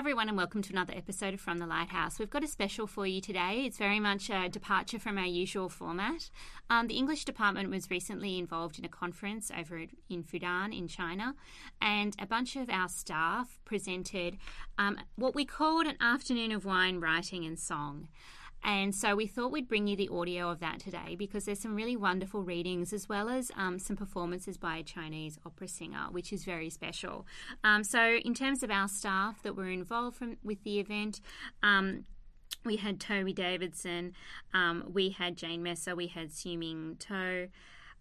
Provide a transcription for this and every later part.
everyone, and welcome to another episode of From the Lighthouse. We've got a special for you today. It's very much a departure from our usual format. Um, the English department was recently involved in a conference over in Fudan in China, and a bunch of our staff presented um, what we called an afternoon of wine, writing, and song. And so we thought we'd bring you the audio of that today because there's some really wonderful readings as well as um, some performances by a Chinese opera singer, which is very special. Um, so, in terms of our staff that were involved from, with the event, um, we had Toby Davidson, um, we had Jane Messer, we had Ming To,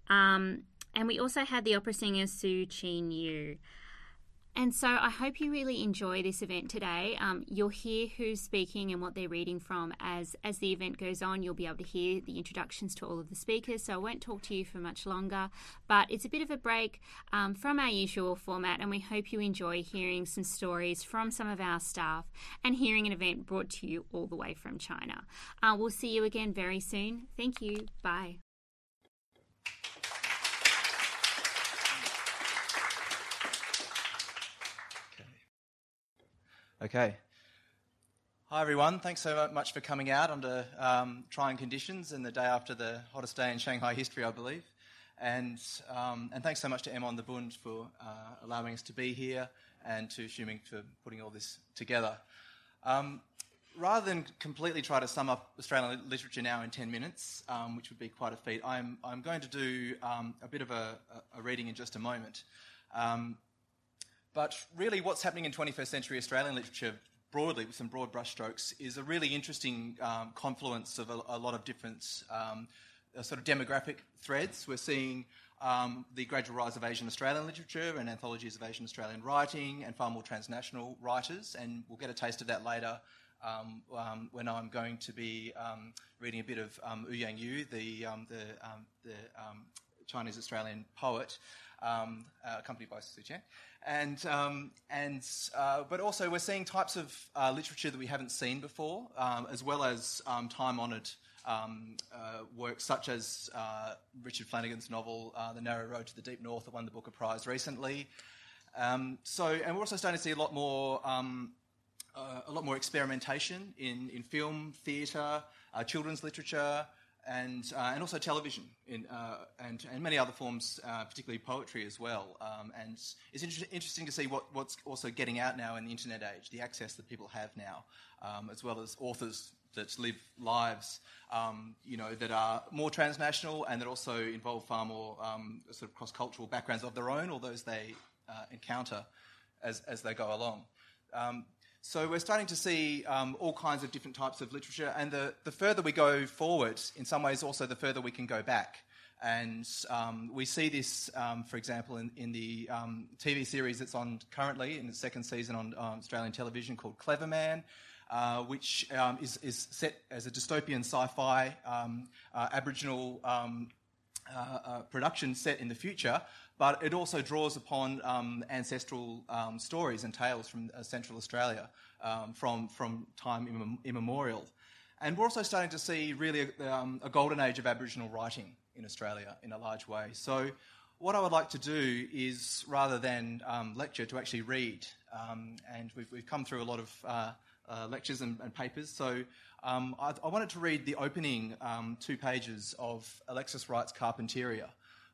um, and we also had the opera singer Su Chin Yu. And so I hope you really enjoy this event today. Um, you'll hear who's speaking and what they're reading from as as the event goes on. You'll be able to hear the introductions to all of the speakers. So I won't talk to you for much longer, but it's a bit of a break um, from our usual format, and we hope you enjoy hearing some stories from some of our staff and hearing an event brought to you all the way from China. Uh, we'll see you again very soon. Thank you. Bye. Okay. Hi, everyone. Thanks so much for coming out under um, trying conditions and the day after the hottest day in Shanghai history, I believe. And, um, and thanks so much to M on the Bund for uh, allowing us to be here and to Xuming for putting all this together. Um, rather than completely try to sum up Australian literature now in 10 minutes, um, which would be quite a feat, I'm, I'm going to do um, a bit of a, a, reading in just a moment. Um, but really, what's happening in 21st century Australian literature broadly, with some broad brushstrokes, is a really interesting um, confluence of a, a, lot of different um, uh, sort of demographic threads. We're seeing um, the gradual rise of Asian Australian literature and anthologies of Asian Australian writing and far more transnational writers, and we'll get a taste of that later. Um, um, when I'm going to be um, reading a bit of um, Ouyang Yu, the, the, the Chinese Australian poet, um, uh, accompanied by Su Chen. And, um, and, uh, but also, we're seeing types of uh, literature that we haven't seen before, um, as well as um, time honoured um, uh, works such as uh, Richard Flanagan's novel, uh, The Narrow Road to the Deep North, that won the Booker Prize recently. Um, so, and we're also starting to see a lot more. a lot more experimentation in, in film, theatre, children's literature, and, uh, and also television in, uh, and, and many other forms, uh, particularly poetry as well. Um, and it's inter- interesting to see what, what's also getting out now in the internet age, the access that people have now, um, as well as authors that live lives, um, you know, that are more transnational and that also involve far more um, sort of cross-cultural backgrounds of their own or those they uh, encounter as, as they go along. Um, so we're starting to see um, all kinds of different types of literature, and the, the further we go forward, in some ways, also the further we can go back. And um, we see this, um, for example, in, in the um, TV series that's on currently in its second season on um, Australian television called Cleverman, uh, which um, is, is, set as a dystopian sci-fi uh, Aboriginal uh, uh, production set in the future, but it also draws upon um, ancestral um, stories and tales from uh, Central Australia um, from, from time immemorial. And we're also starting to see really a, um, a, golden age of Aboriginal writing in Australia in a large way. So, what I would like to do is, rather than um, lecture, to actually read. Um, and we've, we've, come through a lot of uh, uh, lectures and, and, papers. So, I, I, wanted to read the opening two pages of Alexis Wright's Carpentaria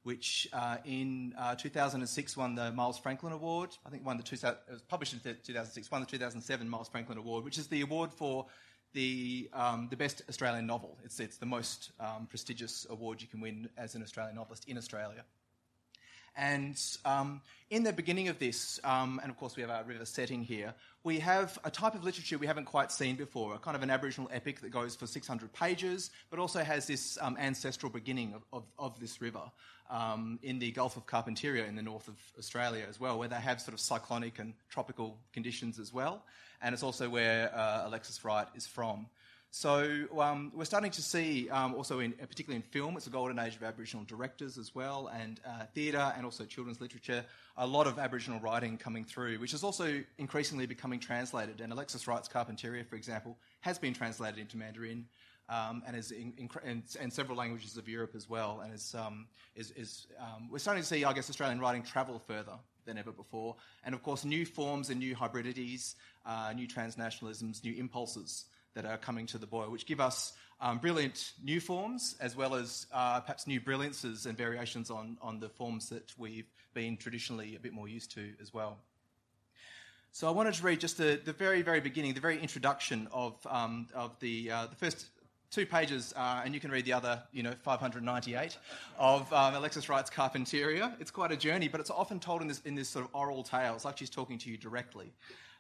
which uh, in uh, 2006 won the Miles Franklin Award. I think won the two, it was published in 2006, won the 2007 Miles Franklin Award, which is the award for the um, the best Australian novel. It's it's the most um, prestigious award you can win as an Australian novelist in Australia. And um, in the beginning of this, um, and of course we have our river setting here, we have a type of literature we haven't quite seen before, a kind of an Aboriginal epic that goes for 600 pages, but also has this um, ancestral beginning of, of, of this river um, in the Gulf of Carpentaria in the north of Australia as well, where they have sort of cyclonic and tropical conditions as well. And it's also where uh, Alexis Wright is from. So um, we're starting to see, um, also in, particularly in film, it's a golden age of Aboriginal directors as well, and uh, theatre and also children's literature, a lot of Aboriginal writing coming through, which is also increasingly becoming translated. And Alexis Wright's Carpentaria, for example, has been translated into Mandarin um, and is in, in, and, and, several languages of Europe as well. And is, um, is, is um, we're starting to see, I guess, Australian writing travel further than ever before. And of course, new forms and new hybridities, uh, new transnationalisms, new impulses that are coming to the boil, which give us um, brilliant new forms as well as uh, perhaps new brilliances and variations on, on the forms that we've been traditionally a bit more used to as well. So I wanted to read just the, the very, very beginning, the very introduction of, um, of the, uh, the first two pages, uh, and you can read the other, you know, 598 of um, Alexis Wright's Carpentaria. It's quite a journey, but it's often told in this, in this sort of oral tale. It's like she's talking to you directly.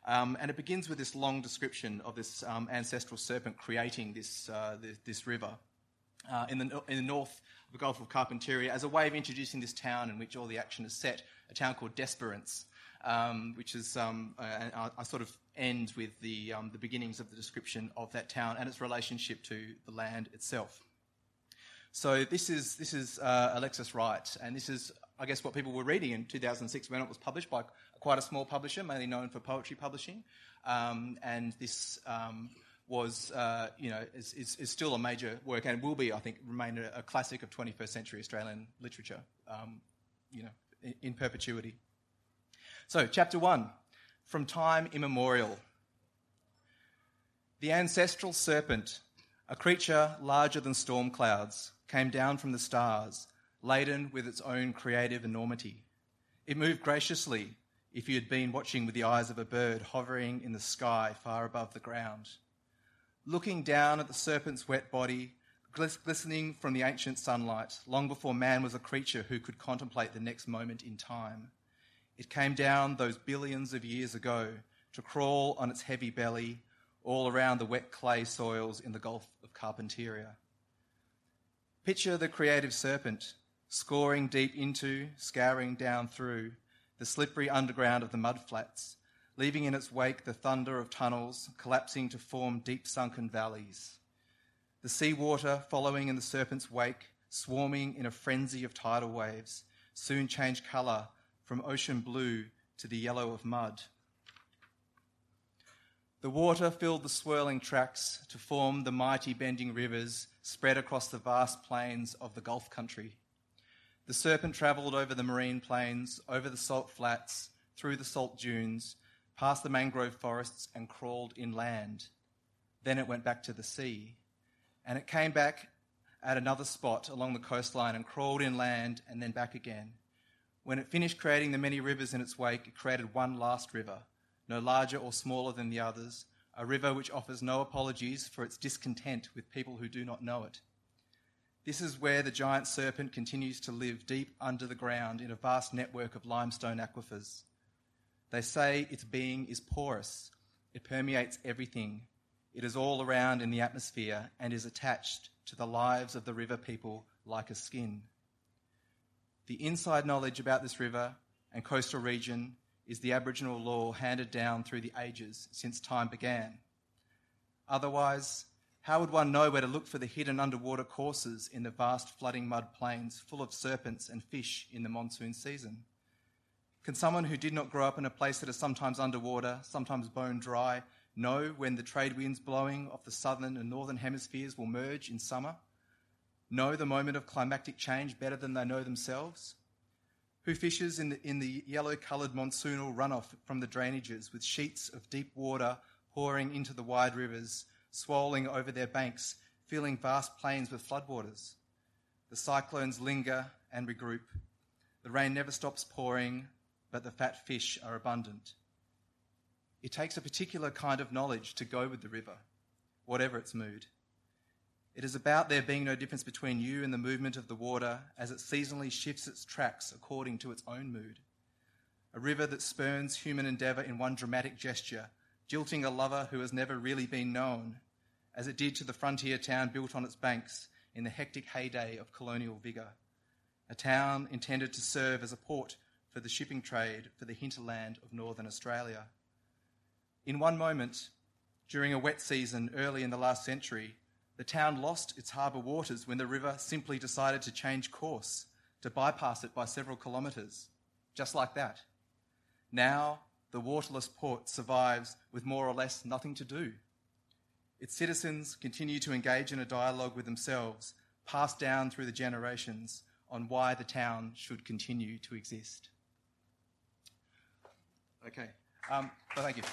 Um, and it begins with this long description of this um, ancestral serpent creating this, uh, this, this, river uh, in, the, in the north of the Gulf of Carpentaria as a way of introducing this town in which all the action is set, a town called Desperance, which is, um, I, I, sort of end with the, um, the beginnings of the description of that town and its relationship to the land itself. So this is, this is uh, Alexis Wright, and this is, I guess, what people were reading in 2006 when it was published by quite a small publisher, mainly known for poetry publishing. Um, and this um, was, uh, you know, is, is, is, still a major work and will be, I think, remain a, a classic of 21st century Australian literature, um, you know, in, in perpetuity. So, chapter one, from time immemorial. The ancestral serpent, a creature larger than storm clouds, came down from the stars, laden with its own creative enormity. It moved graciously if you had been watching with the eyes of a bird hovering in the sky far above the ground. Looking down at the serpent's wet body, glistening from the ancient sunlight, long before man was a creature who could contemplate the next moment in time. It came down those billions of years ago to crawl on its heavy belly all around the wet clay soils in the Gulf of Carpentaria. Picture the creative serpent, scoring deep into, scouring down through, the slippery underground of the mudflats, leaving in its wake the thunder of tunnels collapsing to form deep sunken valleys. The sea water following in the serpent's wake, swarming in a frenzy of tidal waves, soon changed colour from ocean blue to the yellow of mud. The water filled the swirling tracks to form the mighty bending rivers spread across the vast plains of the Gulf country. The serpent travelled over the marine plains, over the salt flats, through the salt dunes, past the mangrove forests, and crawled inland. Then it went back to the sea. And it came back at another spot along the coastline and crawled inland and then back again. When it finished creating the many rivers in its wake, it created one last river, no larger or smaller than the others, a river which offers no apologies for its discontent with people who do not know it. This is where the giant serpent continues to live deep under the ground in a vast network of limestone aquifers. They say its being is porous, it permeates everything, it is all around in the atmosphere and is attached to the lives of the river people like a skin. The inside knowledge about this river and coastal region is the Aboriginal law handed down through the ages since time began. Otherwise, how would one know where to look for the hidden underwater courses in the vast flooding mud plains full of serpents and fish in the monsoon season? Can someone who did not grow up in a place that is sometimes underwater, sometimes bone dry, know when the trade winds blowing off the southern and northern hemispheres will merge in summer? Know the moment of climactic change better than they know themselves? Who fishes in the, in the yellow coloured monsoonal runoff from the drainages with sheets of deep water pouring into the wide rivers? swolling over their banks, filling vast plains with floodwaters. The cyclones linger and regroup. The rain never stops pouring, but the fat fish are abundant. It takes a particular kind of knowledge to go with the river, whatever its mood. It is about there being no difference between you and the movement of the water as it seasonally shifts its tracks according to its own mood. A river that spurns human endeavour in one dramatic gesture, jilting a lover who has never really been known, as it did to the frontier town built on its banks in the hectic heyday of colonial vigour. A town intended to serve as a port for the shipping trade for the hinterland of northern Australia. In one moment, during a wet season early in the last century, the town lost its harbour waters when the river simply decided to change course, to bypass it by several kilometres, just like that. Now, the waterless port survives with more or less nothing to do its citizens continue to engage in a dialogue with themselves, passed down through the generations, on why the town should continue to exist. Okay. Um, well, thank you.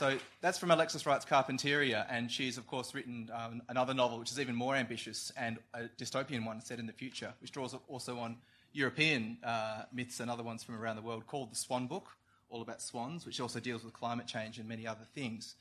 So that's from Alexis Wright's Carpentaria, and she's, of course, written um, another novel which is even more ambitious and a dystopian one set in the future, which draws also on European uh, myths and other ones from around the world called The Swan Book, all about swans, which also deals with climate change and many other things.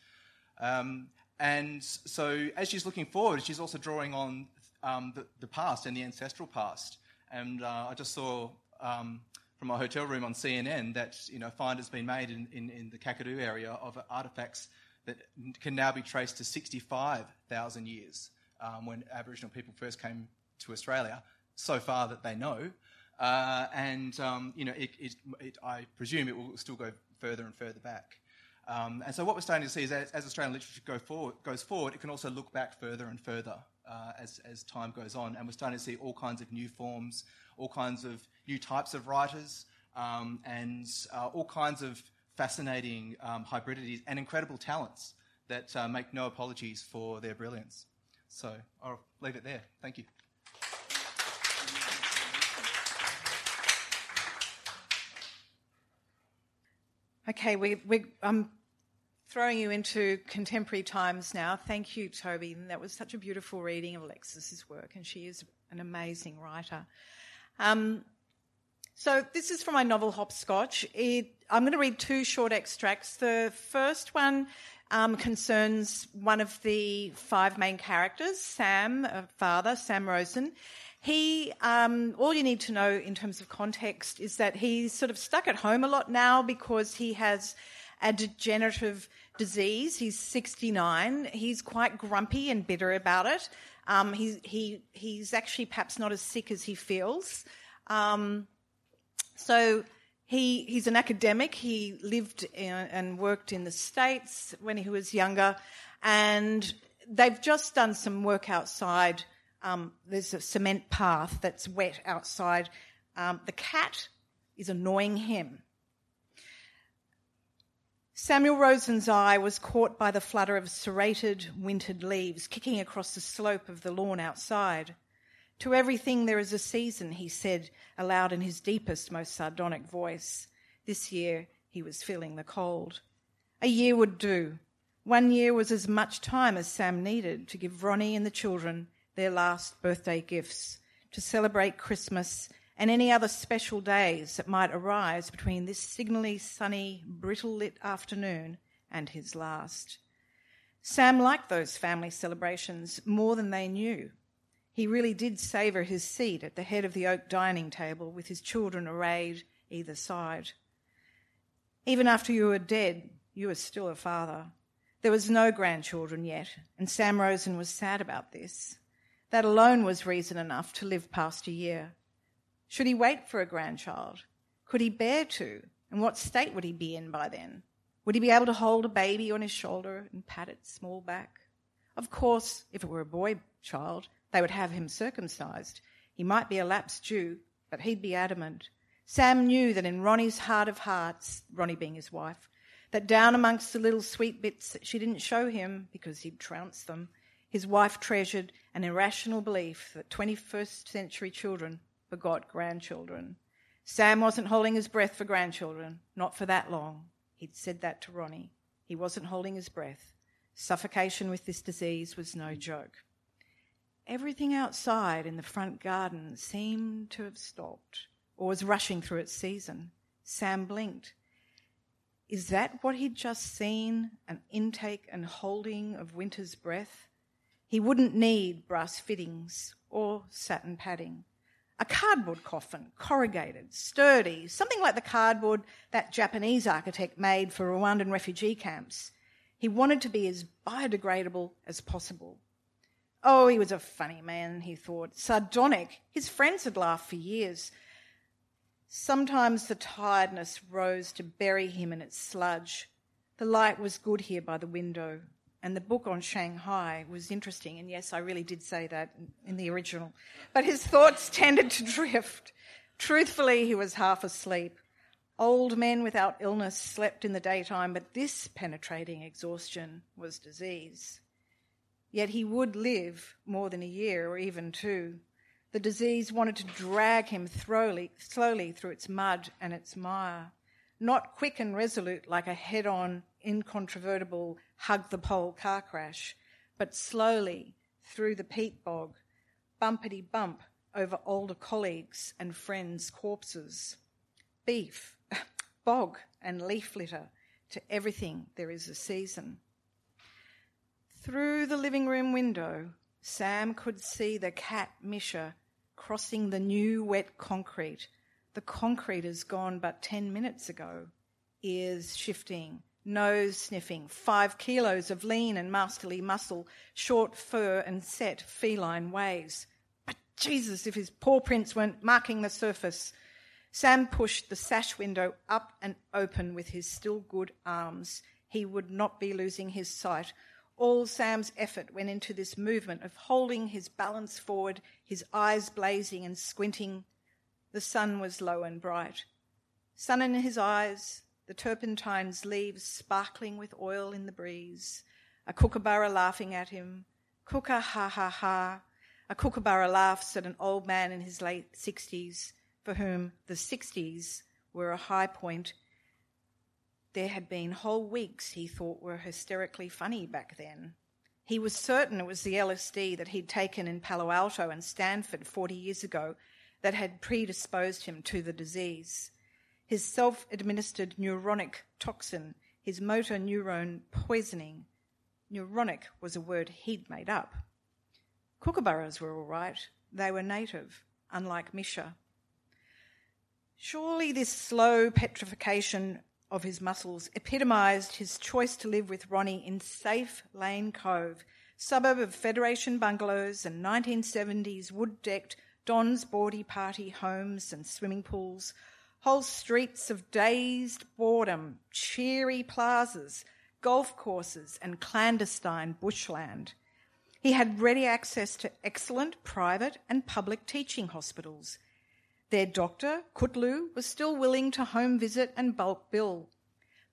Um, and so, as she's looking forward, she's also drawing on um, the, the, past and the ancestral past. And uh, I just saw um, from my hotel room on CNN that you know find has been made in, in, in the Kakadu area of artefacts that can now be traced to 65,000 years um, when Aboriginal people first came to Australia. So far that they know, uh, and um, you know, it, it, it, I presume it will still go further and further back. Um, and so what we're starting to see is as, as Australian literature go forward, goes forward, it can also look back further and further uh, as, as time goes on. And we're starting to see all kinds of new forms, all kinds of new types of writers, um, and uh, all kinds of fascinating um, hybridities and incredible talents that uh, make no apologies for their brilliance. So I'll leave it there. Thank you. Okay, we, we, I'm throwing you into contemporary times now. Thank you, Toby. That was such a beautiful reading of Alexis's work, and she is an amazing writer. Um, so this is from my novel Hopscotch. It, I'm going to read two short extracts. The first one um, concerns one of the five main characters, Sam, a father, Sam Rosen. He, um, all you need to know in terms of context is that he's sort of stuck at home a lot now because he has a degenerative disease. He's 69. He's quite grumpy and bitter about it. Um, he, he, he's actually perhaps not as sick as he feels. Um, so he, he's an academic. He lived in, and worked in the States when he was younger. And they've just done some work outside um, there's a cement path that's wet outside. Um, the cat is annoying him. Samuel Rosen's eye was caught by the flutter of serrated, wintered leaves kicking across the slope of the lawn outside. To everything there is a season, he said aloud in his deepest, most sardonic voice. This year he was feeling the cold. A year would do. One year was as much time as Sam needed to give Ronnie and the children their last birthday gifts, to celebrate Christmas and any other special days that might arise between this signally sunny, brittle lit afternoon and his last. Sam liked those family celebrations more than they knew. He really did savour his seat at the head of the oak dining table with his children arrayed either side. Even after you were dead, you were still a father. There was no grandchildren yet, and Sam Rosen was sad about this. That alone was reason enough to live past a year. Should he wait for a grandchild? Could he bear to? And what state would he be in by then? Would he be able to hold a baby on his shoulder and pat its small back? Of course, if it were a boy child, they would have him circumcised. He might be a lapsed Jew, but he'd be adamant. Sam knew that in Ronnie's heart of hearts, Ronnie being his wife, that down amongst the little sweet bits that she didn't show him because he'd trounced them, his wife treasured an irrational belief that 21st century children begot grandchildren. Sam wasn't holding his breath for grandchildren, not for that long. He'd said that to Ronnie. He wasn't holding his breath. Suffocation with this disease was no joke. Everything outside in the front garden seemed to have stopped or was rushing through its season. Sam blinked. Is that what he'd just seen? An intake and holding of winter's breath? He wouldn't need brass fittings or satin padding. A cardboard coffin, corrugated, sturdy, something like the cardboard that Japanese architect made for Rwandan refugee camps. He wanted to be as biodegradable as possible. Oh, he was a funny man, he thought. Sardonic. His friends had laughed for years. Sometimes the tiredness rose to bury him in its sludge. The light was good here by the window, and the book on Shanghai was interesting. And yes, I really did say that in the original. But his thoughts tended to drift. Truthfully, he was half asleep. Old men without illness slept in the daytime, but this penetrating exhaustion was disease. Yet he would live more than a year or even two. The disease wanted to drag him slowly, slowly through its mud and its mire, not quick and resolute like a head on, incontrovertible, hug the pole car crash, but slowly through the peat bog, bumpety bump over older colleagues and friends' corpses. Beef, bog, and leaf litter to everything there is a season. Through the living room window, Sam could see the cat Misha crossing the new wet concrete. The concrete is gone but 10 minutes ago. Ears shifting, nose sniffing, five kilos of lean and masterly muscle, short fur and set feline ways. But Jesus, if his paw prints weren't marking the surface. Sam pushed the sash window up and open with his still good arms. He would not be losing his sight all Sam's effort went into this movement of holding his balance forward, his eyes blazing and squinting. The sun was low and bright. Sun in his eyes, the turpentine's leaves sparkling with oil in the breeze, a kookaburra laughing at him. Kooka ha ha ha. A kookaburra laughs at an old man in his late sixties, for whom the sixties were a high point there had been whole weeks he thought were hysterically funny back then. He was certain it was the LSD that he'd taken in Palo Alto and Stanford 40 years ago that had predisposed him to the disease. His self administered neuronic toxin, his motor neuron poisoning. Neuronic was a word he'd made up. Kookaburras were all right. They were native, unlike Misha. Surely this slow petrification of his muscles epitomised his choice to live with Ronnie in safe Lane Cove, suburb of Federation bungalows and 1970s wood decked Don's Bawdy Party homes and swimming pools, whole streets of dazed boredom, cheery plazas, golf courses, and clandestine bushland. He had ready access to excellent private and public teaching hospitals. Their doctor, Kutlu, was still willing to home visit and bulk bill.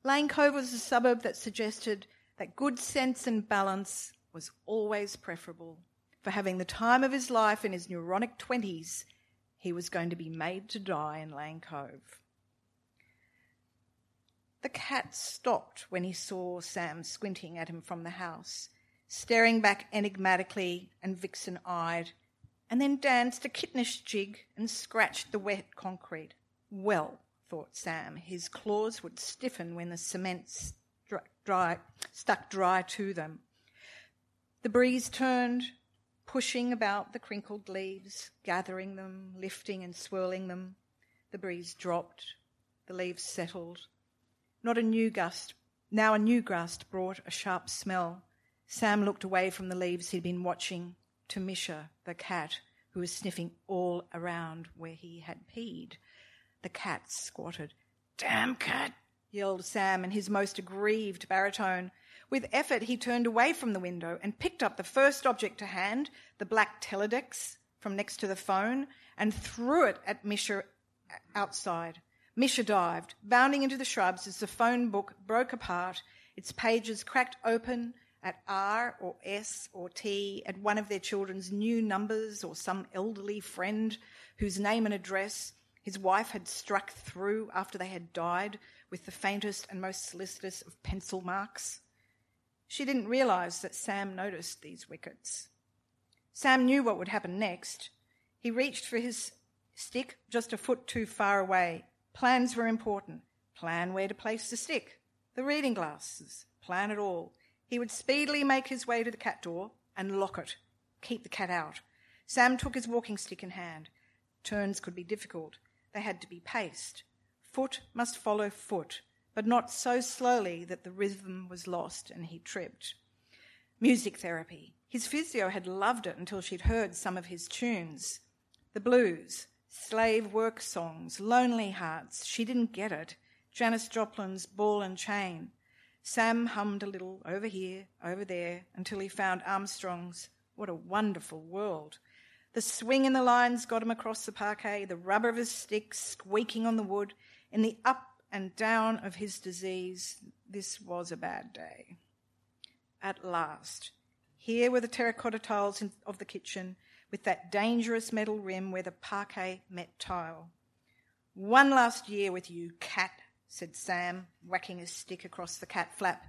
Lane Cove was a suburb that suggested that good sense and balance was always preferable. For having the time of his life in his neuronic 20s, he was going to be made to die in Lane Cove. The cat stopped when he saw Sam squinting at him from the house, staring back enigmatically and vixen eyed and then danced a kittenish jig and scratched the wet concrete. Well, thought Sam, his claws would stiffen when the cement dry, stuck dry to them. The breeze turned, pushing about the crinkled leaves, gathering them, lifting and swirling them. The breeze dropped, the leaves settled. Not a new gust, now a new gust brought a sharp smell. Sam looked away from the leaves he'd been watching, to Misha, the cat, who was sniffing all around where he had peed. The cat squatted. Damn cat, yelled Sam in his most aggrieved baritone. With effort, he turned away from the window and picked up the first object to hand, the black teledex from next to the phone, and threw it at Misha outside. Misha dived, bounding into the shrubs as the phone book broke apart, its pages cracked open, at R or S or T at one of their children's new numbers or some elderly friend whose name and address his wife had struck through after they had died with the faintest and most solicitous of pencil marks. She didn't realize that Sam noticed these wickets. Sam knew what would happen next. He reached for his stick just a foot too far away. Plans were important. Plan where to place the stick, the reading glasses, plan it all. He would speedily make his way to the cat door and lock it, keep the cat out. Sam took his walking stick in hand. Turns could be difficult. They had to be paced. Foot must follow foot, but not so slowly that the rhythm was lost and he tripped. Music therapy. His physio had loved it until she'd heard some of his tunes. The blues, slave work songs, lonely hearts. She didn't get it. Janis Joplin's Ball and Chain. Sam hummed a little over here, over there, until he found Armstrong's What a Wonderful World. The swing in the lines got him across the parquet, the rubber of his stick squeaking on the wood. In the up and down of his disease, this was a bad day. At last, here were the terracotta tiles of the kitchen, with that dangerous metal rim where the parquet met tile. One last year with you, cat, said Sam, whacking his stick across the cat flap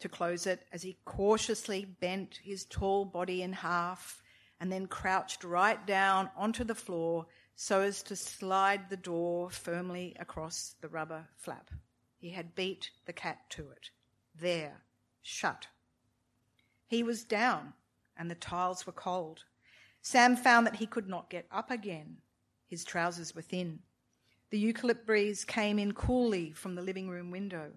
to close it as he cautiously bent his tall body in half and then crouched right down onto the floor so as to slide the door firmly across the rubber flap. He had beat the cat to it. There, shut. He was down, and the tiles were cold. Sam found that he could not get up again. His trousers were thin. The eucalypt breeze came in coolly from the living room window.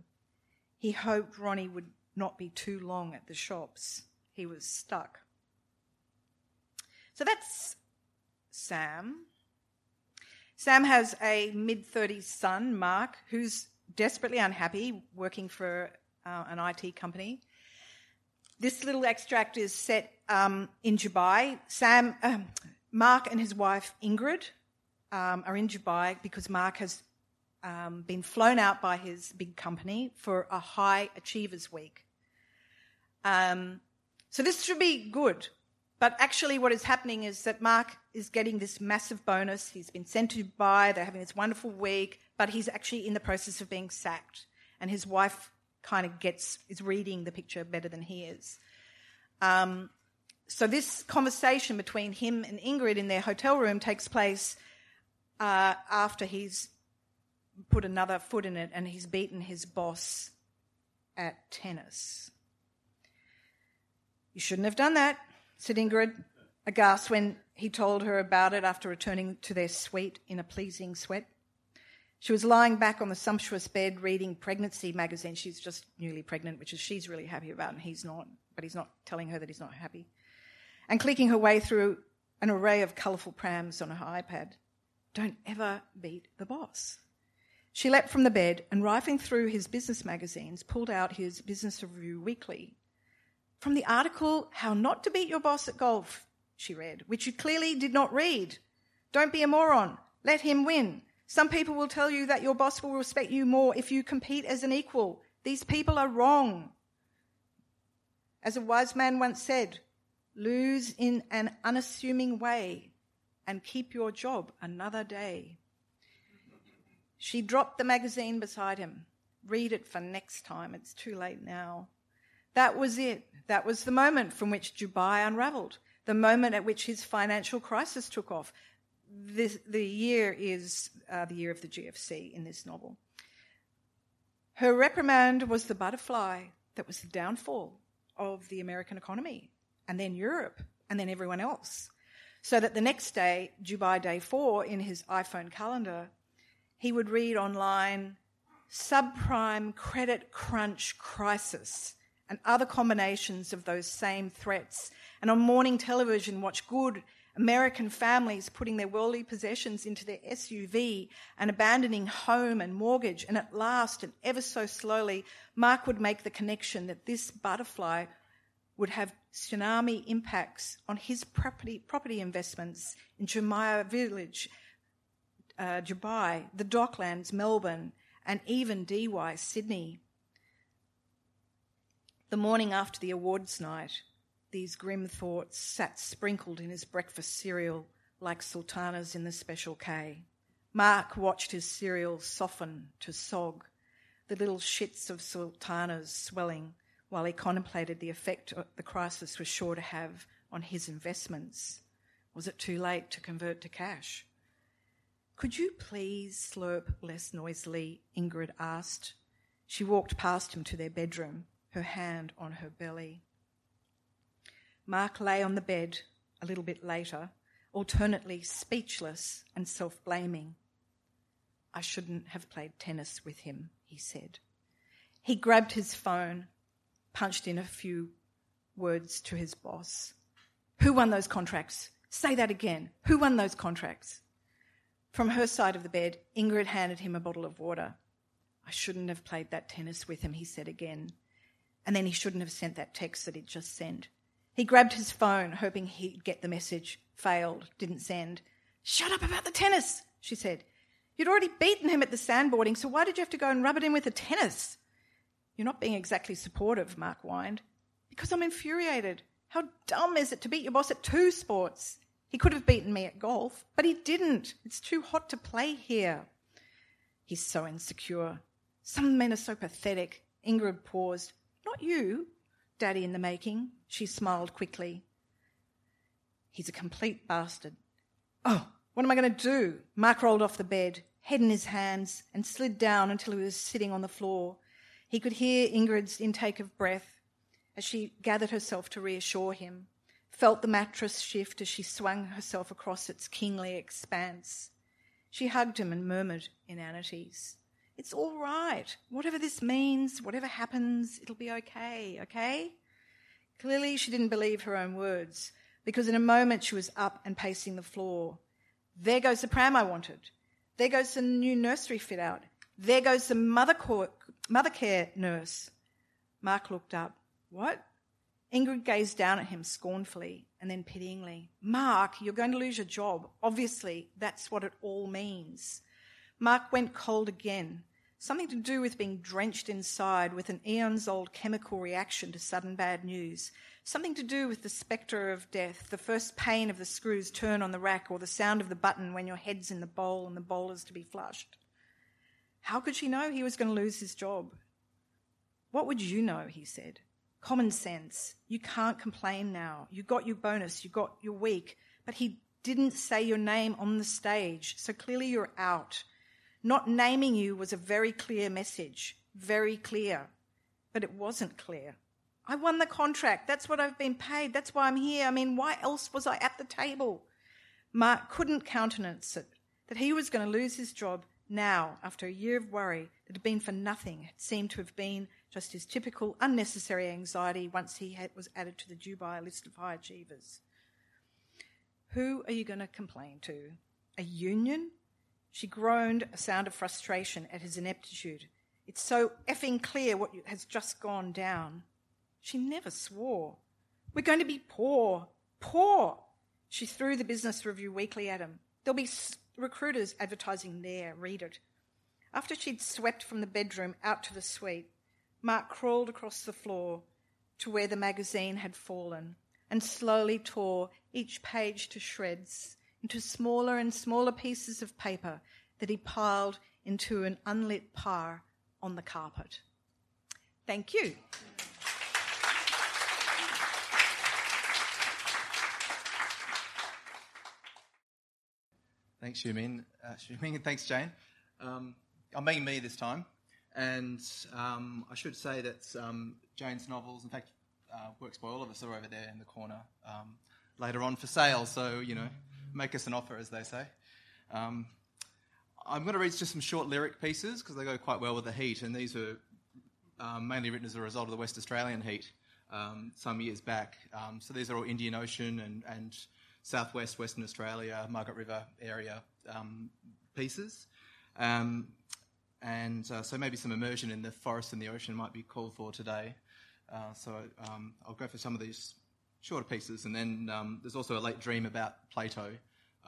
He hoped Ronnie would not be too long at the shops. He was stuck. So that's Sam. Sam has a mid 30s son, Mark, who's desperately unhappy working for uh, an IT company. This little extract is set um, in Dubai. Sam, um, Mark and his wife Ingrid um, are in Dubai because Mark has um, been flown out by his big company for a high achievers week. Um, so this should be good. But actually, what is happening is that Mark is getting this massive bonus. He's been sent to Dubai. They're having this wonderful week, but he's actually in the process of being sacked. And his wife kind of gets is reading the picture better than he is. Um, so this conversation between him and Ingrid in their hotel room takes place uh, after he's put another foot in it and he's beaten his boss at tennis. You shouldn't have done that, said Ingrid, aghast when he told her about it after returning to their suite in a pleasing sweat. She was lying back on the sumptuous bed reading pregnancy magazine. She's just newly pregnant, which is she's really happy about, and he's not, but he's not telling her that he's not happy. And clicking her way through an array of colourful prams on her iPad. Don't ever beat the boss. She leapt from the bed and, rifling through his business magazines, pulled out his Business Review Weekly from the article, How Not to Beat Your Boss at Golf, she read, which you clearly did not read. Don't be a moron. Let him win. Some people will tell you that your boss will respect you more if you compete as an equal. These people are wrong. As a wise man once said, lose in an unassuming way and keep your job another day. She dropped the magazine beside him. Read it for next time. It's too late now. That was it. That was the moment from which Dubai unraveled, the moment at which his financial crisis took off. This, the year is uh, the year of the GFC in this novel. Her reprimand was the butterfly that was the downfall of the American economy, and then Europe, and then everyone else. So that the next day, Dubai Day 4, in his iPhone calendar, he would read online subprime credit crunch crisis and other combinations of those same threats. And on morning television, watch good American families putting their worldly possessions into their SUV and abandoning home and mortgage. And at last, and ever so slowly, Mark would make the connection that this butterfly would have tsunami impacts on his property, property investments in Jumeirah Village, uh, Dubai, the Docklands, Melbourne, and even Why, Sydney. The morning after the awards night, these grim thoughts sat sprinkled in his breakfast cereal like sultanas in the Special K. Mark watched his cereal soften to sog, the little shits of sultanas swelling while he contemplated the effect the crisis was sure to have on his investments. Was it too late to convert to cash? Could you please slurp less noisily? Ingrid asked. She walked past him to their bedroom her hand on her belly. Mark lay on the bed a little bit later, alternately speechless and self blaming. I shouldn't have played tennis with him, he said. He grabbed his phone, punched in a few words to his boss. Who won those contracts? Say that again. Who won those contracts? From her side of the bed, Ingrid handed him a bottle of water. I shouldn't have played that tennis with him, he said again and then he shouldn't have sent that text that he'd just sent. He grabbed his phone, hoping he'd get the message. Failed, didn't send. Shut up about the tennis, she said. You'd already beaten him at the sandboarding, so why did you have to go and rub it in with the tennis? You're not being exactly supportive, Mark whined. Because I'm infuriated. How dumb is it to beat your boss at two sports? He could have beaten me at golf, but he didn't. It's too hot to play here. He's so insecure. Some men are so pathetic. Ingrid paused. Not you, Daddy in the making. She smiled quickly. He's a complete bastard. Oh, what am I going to do? Mark rolled off the bed, head in his hands, and slid down until he was sitting on the floor. He could hear Ingrid's intake of breath as she gathered herself to reassure him, felt the mattress shift as she swung herself across its kingly expanse. She hugged him and murmured inanities. It's all right. Whatever this means, whatever happens, it'll be okay, okay? Clearly, she didn't believe her own words because in a moment she was up and pacing the floor. There goes the pram I wanted. There goes the new nursery fit out. There goes the mother, mother care nurse. Mark looked up. What? Ingrid gazed down at him scornfully and then pityingly. Mark, you're going to lose your job. Obviously, that's what it all means. Mark went cold again. Something to do with being drenched inside with an eons old chemical reaction to sudden bad news. Something to do with the spectre of death, the first pain of the screws turn on the rack, or the sound of the button when your head's in the bowl and the bowl is to be flushed. How could she know he was going to lose his job? What would you know? He said. Common sense. You can't complain now. You got your bonus, you got your week, but he didn't say your name on the stage, so clearly you're out. Not naming you was a very clear message, very clear, but it wasn't clear. I won the contract. That's what I've been paid. That's why I'm here. I mean, why else was I at the table? Mark couldn't countenance it, that he was going to lose his job now, after a year of worry that had been for nothing, it seemed to have been just his typical unnecessary anxiety once he had, was added to the Dubai list of high achievers. Who are you going to complain to? A union? She groaned a sound of frustration at his ineptitude. It's so effing clear what has just gone down. She never swore. We're going to be poor. Poor. She threw the Business Review Weekly at him. There'll be recruiters advertising there. Read it. After she'd swept from the bedroom out to the suite, Mark crawled across the floor to where the magazine had fallen and slowly tore each page to shreds into smaller and smaller pieces of paper that he piled into an unlit pyre on the carpet. Thank you. Thanks, Xiuming. Uh, Xiuming, and thanks, Jane. Um, I'm being me this time, and um, I should say that um, Jane's novels, in fact, uh, Works by All of Us, are over there in the corner um, later on for sale. So you know, make us an offer, as they say. Um, I'm going to read just some short lyric pieces because they go quite well with the heat, and these are um, mainly written as a result of the West Australian heat some years back. so these are all Indian Ocean and, and southwest Western Australia, Margaret River area um, pieces. Um, and uh, so maybe some immersion in the forest and the ocean might be called for today. Uh, so um, I'll go for some of these shorter pieces. And then um, there's also a late dream about Plato.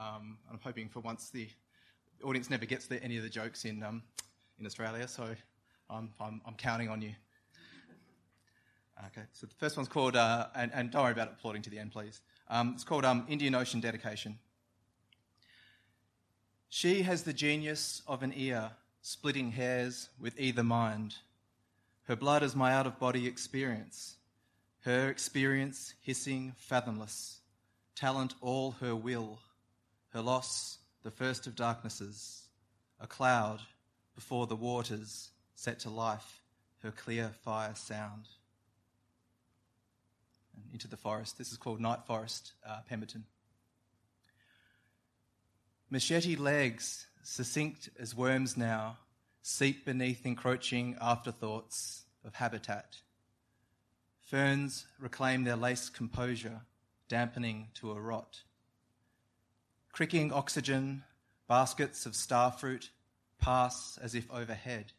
Um, I'm hoping for once the audience never gets the, any of the jokes in, um, in Australia, so I'm, I'm, I'm counting on you. Okay, so the first one's called, uh, and, and, don't worry about applauding to the end, please. Um, it's called um, Indian Ocean Dedication. She has the genius of an ear, splitting hairs with either mind. Her blood is my out of body experience, her experience hissing fathomless, talent all her will, her loss the first of darknesses, a cloud before the waters set to life, her clear fire sound into the forest. This is called Night Forest, uh, Pemberton. Machete legs, succinct as worms now, seep beneath encroaching afterthoughts of habitat. Ferns reclaim their lace composure, dampening to a rot. Cricking oxygen, baskets of starfruit pass as if overhead.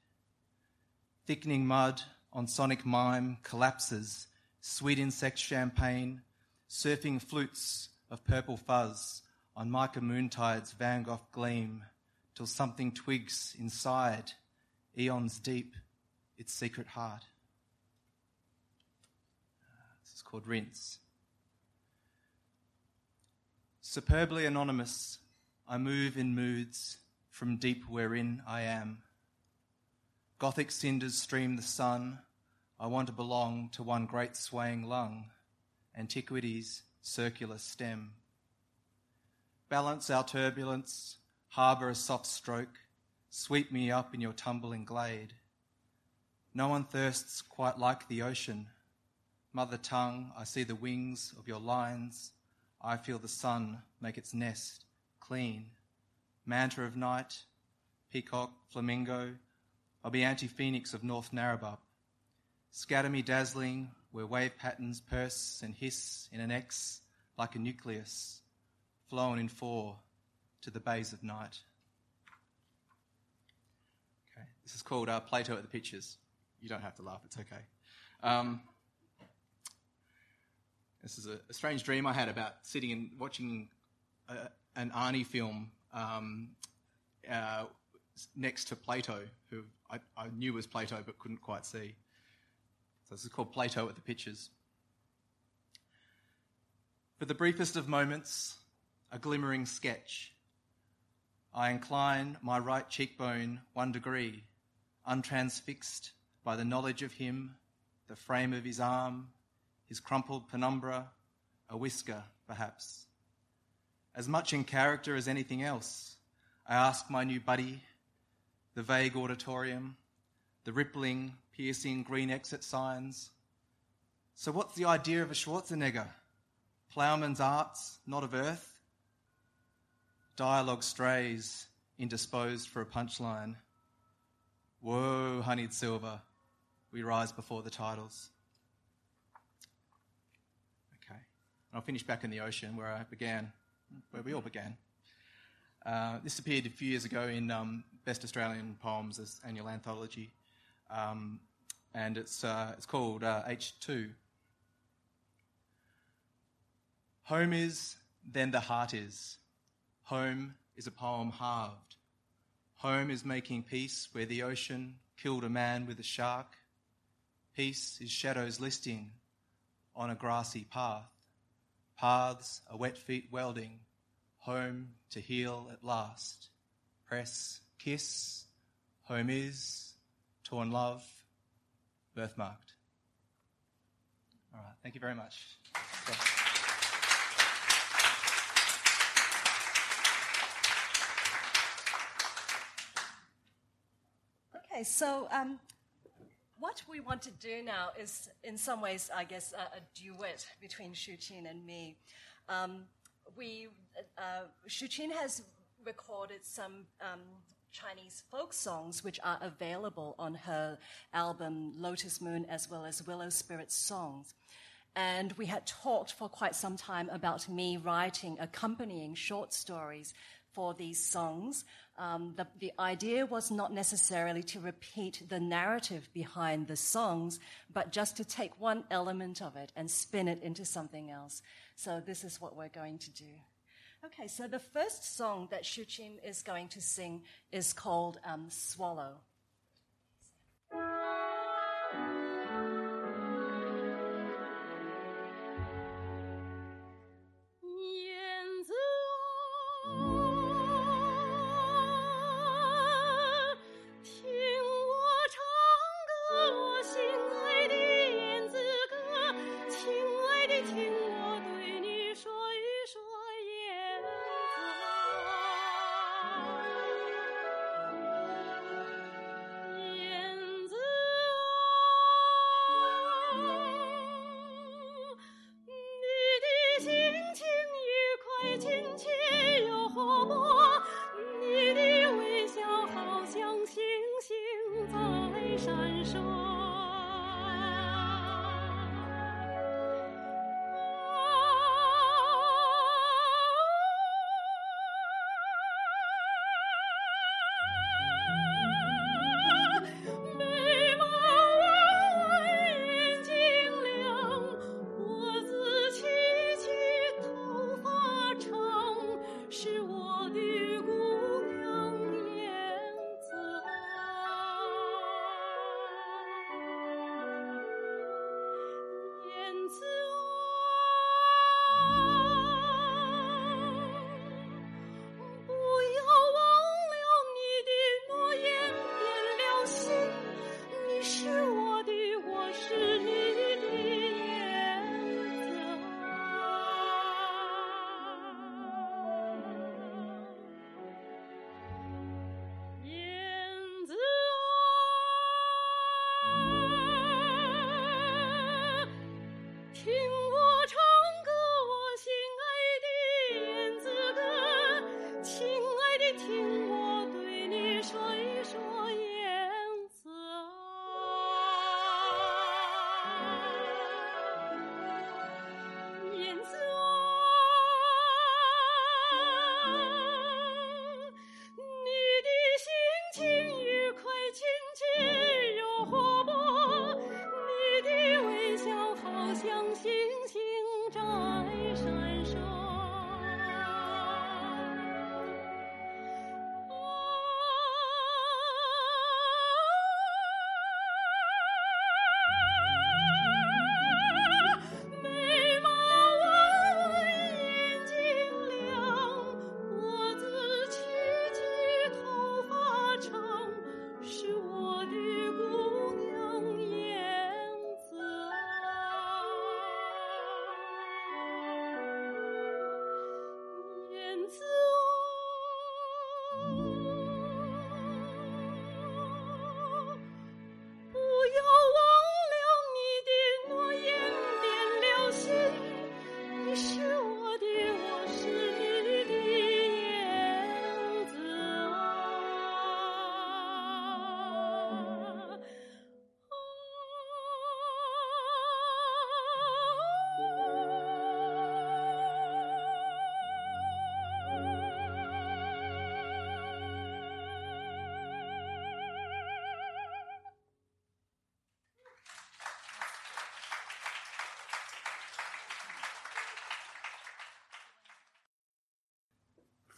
Thickening mud on sonic mime collapses sweet insect champagne, surfing flutes of purple fuzz on Mica Moontide's Van Gogh gleam, till something twigs inside, eons deep, its secret heart. This is called Rinse. Superbly anonymous, I move in moods from deep wherein I am. Gothic cinders stream the sun. I want to belong to one great swaying lung, antiquity's circular stem. Balance our turbulence, harbour a soft stroke, sweep me up in your tumbling glade. No one thirsts quite like the ocean. Mother tongue, I see the wings of your lines. I feel the sun make its nest clean. Manta of night, peacock, flamingo, I'll be anti phoenix of North Narrabeen. Scatter me dazzling where wave patterns purse and hiss in an X like a nucleus, flown in four to the bays of night. Okay, this is called uh, Plato at the Pictures. You don't have to laugh, it's okay. Um, this is a, a, strange dream I had about sitting and watching a, an Arnie film um, uh, next to Plato, who I, I, knew was Plato but couldn't quite see. So this is called Plato at the Pictures. For the briefest of moments, a glimmering sketch. I incline my right cheekbone one degree, untransfixed by the knowledge of him, the frame of his arm, his crumpled penumbra, a whisker, perhaps. As much in character as anything else, I ask my new buddy, the vague auditorium, the rippling, piercing green exit signs. So, what's the idea of a Schwarzenegger? Ploughman's arts, not of earth? Dialogue strays, indisposed for a punchline. Whoa, honeyed silver, we rise before the titles. Okay, and I'll finish back in the ocean where I began, where we all began. Uh, this appeared a few years ago in um, Best Australian Poems as annual anthology, um, and it's uh, it's called uh, H2. Home is, then the heart is. Home is a poem halved. Home is making peace where the ocean killed a man with a shark. Peace is shadows listing on a grassy path. Paths are wet feet welding, home to heal at last. Press, kiss, home is, torn love, birthmarked. All right, thank you very much. Okay, so um, what we want to do now is, in some ways, I guess, a, a duet between Shuqin and me. Um, we, uh, Shuqin has recorded some um, Chinese folk songs which are available on her album Lotus Moon as well as Willow Spirit Songs. And we had talked for quite some time about me writing accompanying short stories for these songs. Um, the, the idea was not necessarily to repeat the narrative behind the songs, but just to take one element of it and spin it into something else. So this is what we're going to do. Okay, so the first song that Shuqin is going to sing is called um, Swallow.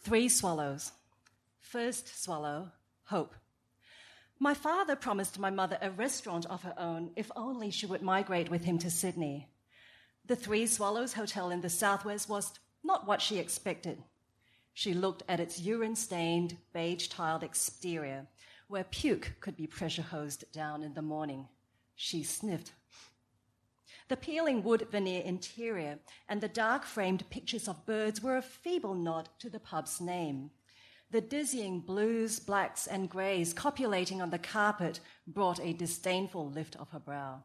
Three swallows. First swallow, hope. My father promised my mother a restaurant of her own if only she would migrate with him to Sydney. The Three Swallows Hotel in the southwest was not what she expected. She looked at its urine stained, beige tiled exterior, where puke could be pressure hosed down in the morning. She sniffed. The peeling wood veneer interior and the dark framed pictures of birds were a feeble nod to the pub's name. The dizzying blues, blacks, and greys copulating on the carpet brought a disdainful lift of her brow.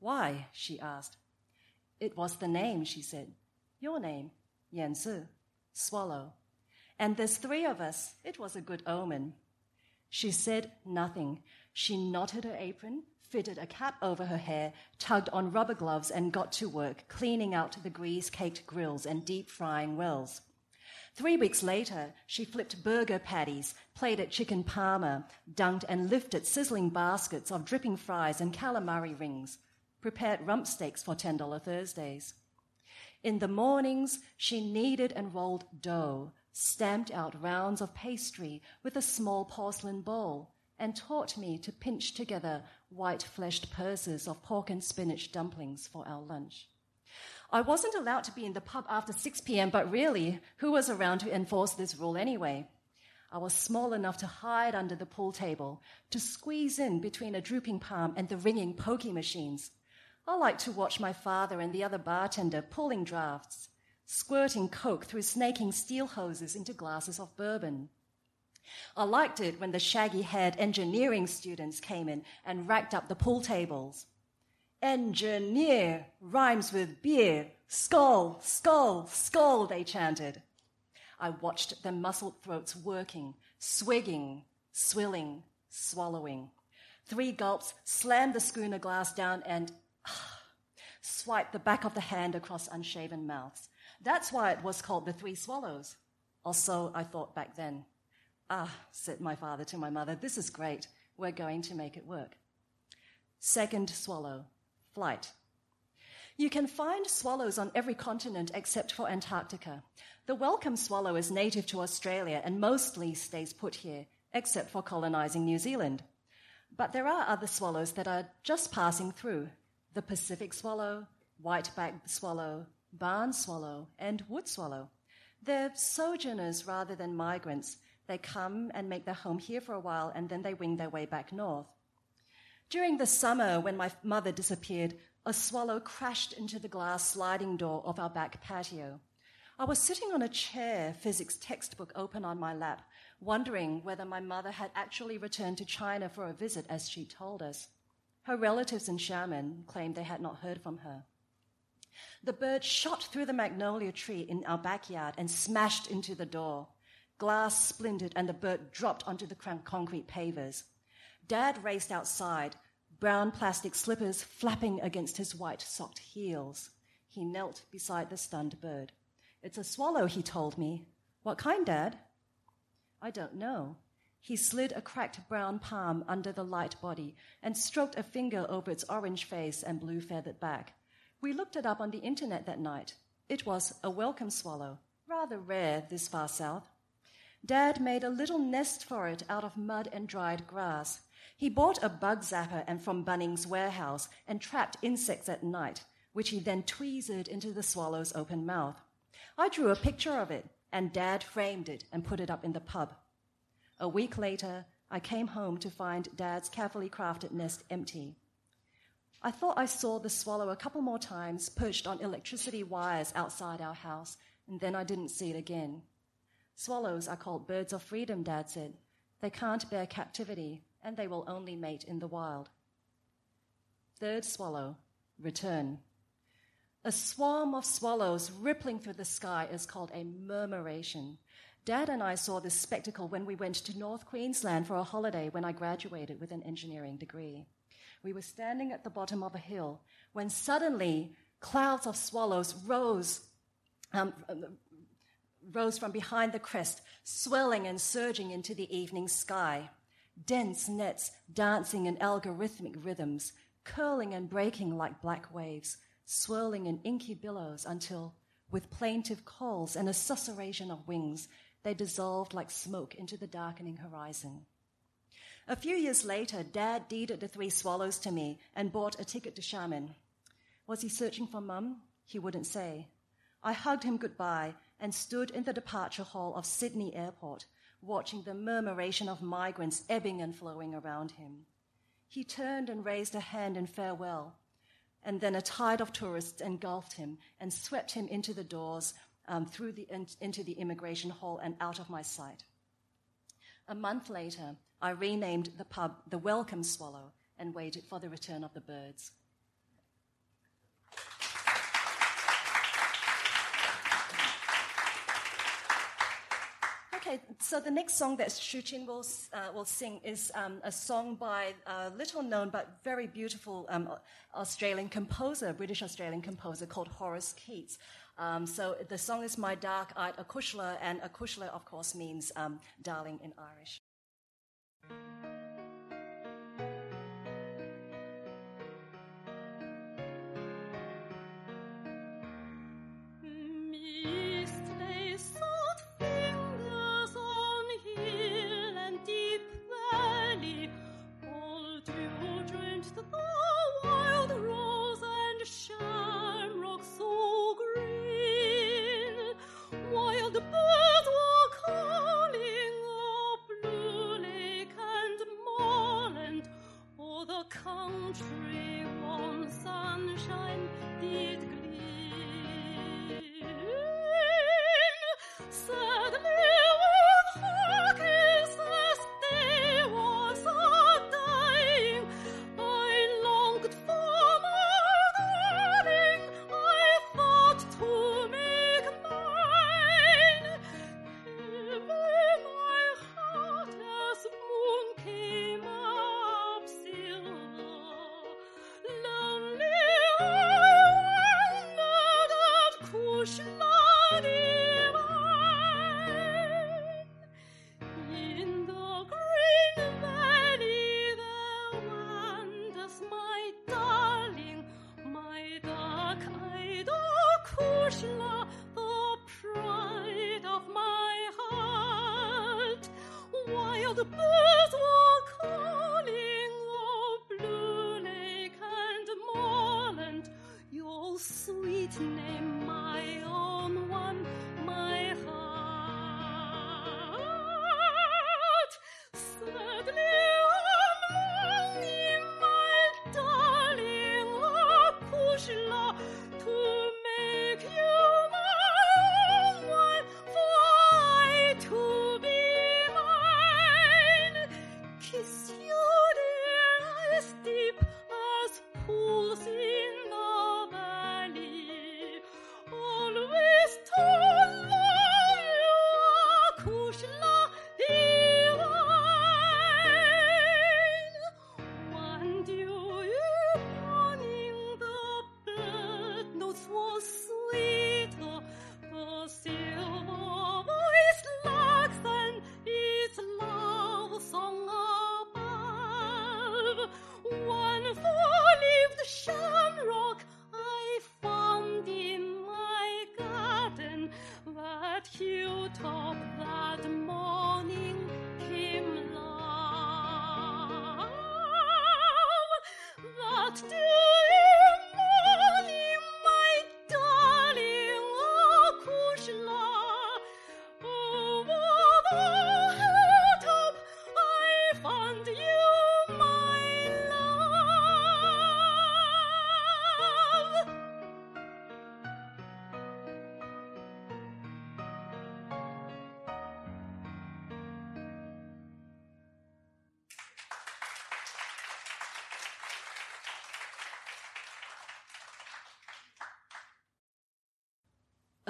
Why? she asked. It was the name, she said. Your name, Yanzi, swallow. And there's three of us. It was a good omen. She said nothing. She knotted her apron, fitted a cap over her hair, tugged on rubber gloves, and got to work, cleaning out the grease caked grills and deep frying wells. Three weeks later, she flipped burger patties, played at chicken parma, dunked and lifted sizzling baskets of dripping fries and calamari rings, prepared rump steaks for $10 Thursdays. In the mornings, she kneaded and rolled dough, stamped out rounds of pastry with a small porcelain bowl, and taught me to pinch together white fleshed purses of pork and spinach dumplings for our lunch. I wasn't allowed to be in the pub after 6 p.m., but really, who was around to enforce this rule anyway? I was small enough to hide under the pool table, to squeeze in between a drooping palm and the ringing pokey machines. I liked to watch my father and the other bartender pulling drafts, squirting coke through snaking steel hoses into glasses of bourbon. I liked it when the shaggy haired engineering students came in and racked up the pool tables. Engineer rhymes with beer. Skull, skull, skull, they chanted. I watched their muscled throats working, swigging, swilling, swallowing. Three gulps slammed the schooner glass down and ah, swiped the back of the hand across unshaven mouths. That's why it was called the Three Swallows. Also, I thought back then. Ah, said my father to my mother, this is great. We're going to make it work. Second swallow flight. You can find swallows on every continent except for Antarctica. The welcome swallow is native to Australia and mostly stays put here, except for colonizing New Zealand. But there are other swallows that are just passing through the Pacific swallow, white-backed swallow, barn swallow, and wood swallow. They're sojourners rather than migrants. They come and make their home here for a while and then they wing their way back north. During the summer, when my mother disappeared, a swallow crashed into the glass sliding door of our back patio. I was sitting on a chair, physics textbook open on my lap, wondering whether my mother had actually returned to China for a visit as she told us. Her relatives in Xiamen claimed they had not heard from her. The bird shot through the magnolia tree in our backyard and smashed into the door. Glass splintered and the bird dropped onto the concrete pavers. Dad raced outside, brown plastic slippers flapping against his white socked heels. He knelt beside the stunned bird. It's a swallow, he told me. What kind, Dad? I don't know. He slid a cracked brown palm under the light body and stroked a finger over its orange face and blue feathered back. We looked it up on the internet that night. It was a welcome swallow, rather rare this far south. Dad made a little nest for it out of mud and dried grass. He bought a bug zapper and from Bunnings warehouse and trapped insects at night, which he then tweezed into the swallow's open mouth. I drew a picture of it, and Dad framed it and put it up in the pub. A week later, I came home to find Dad's carefully crafted nest empty. I thought I saw the swallow a couple more times perched on electricity wires outside our house, and then I didn't see it again. Swallows are called birds of freedom, Dad said. They can't bear captivity, and they will only mate in the wild. Third swallow, return. A swarm of swallows rippling through the sky is called a murmuration. Dad and I saw this spectacle when we went to North Queensland for a holiday when I graduated with an engineering degree. We were standing at the bottom of a hill when suddenly clouds of swallows rose, um, rose from behind the crest, swelling and surging into the evening sky dense nets dancing in algorithmic rhythms, curling and breaking like black waves, swirling in inky billows until, with plaintive calls and a susurration of wings, they dissolved like smoke into the darkening horizon. A few years later, Dad deeded the three swallows to me and bought a ticket to Xiamen. Was he searching for Mum? He wouldn't say. I hugged him goodbye and stood in the departure hall of Sydney Airport, watching the murmuration of migrants ebbing and flowing around him. He turned and raised a hand in farewell, and then a tide of tourists engulfed him and swept him into the doors, um, through the, in, into the immigration hall, and out of my sight. A month later, I renamed the pub the Welcome Swallow and waited for the return of the birds. Okay, so the next song that Shu Qin will, uh, will sing is um, a song by a little known but very beautiful um, Australian composer, British Australian composer called Horace Keats. Um, so the song is My Dark Eyed Acushla, and Acushla, of course, means um, darling in Irish. the moon.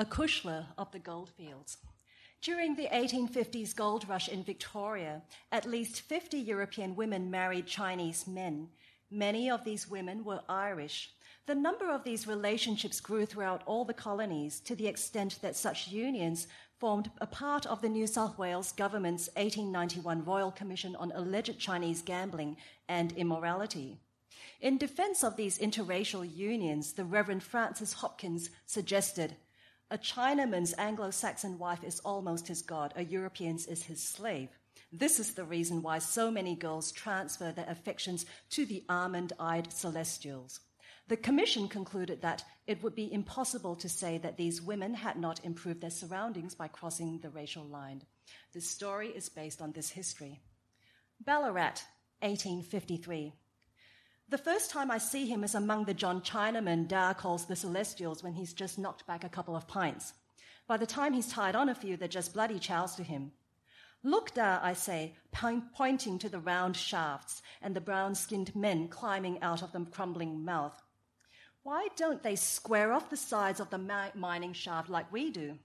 Acushla of the goldfields. During the 1850s gold rush in Victoria, at least 50 European women married Chinese men. Many of these women were Irish. The number of these relationships grew throughout all the colonies to the extent that such unions formed a part of the New South Wales government's 1891 Royal Commission on Alleged Chinese Gambling and Immorality. In defense of these interracial unions, the Reverend Francis Hopkins suggested A Chinaman's Anglo Saxon wife is almost his god, a European's is his slave. This is the reason why so many girls transfer their affections to the almond eyed celestials. The commission concluded that it would be impossible to say that these women had not improved their surroundings by crossing the racial line. This story is based on this history. Ballarat, 1853. The first time I see him is among the John Chinamen Da calls the Celestials when he's just knocked back a couple of pints. By the time he's tied on a few, they're just bloody chows to him. Look there, I say, pointing to the round shafts and the brown skinned men climbing out of the crumbling mouth. Why don't they square off the sides of the mining shaft like we do?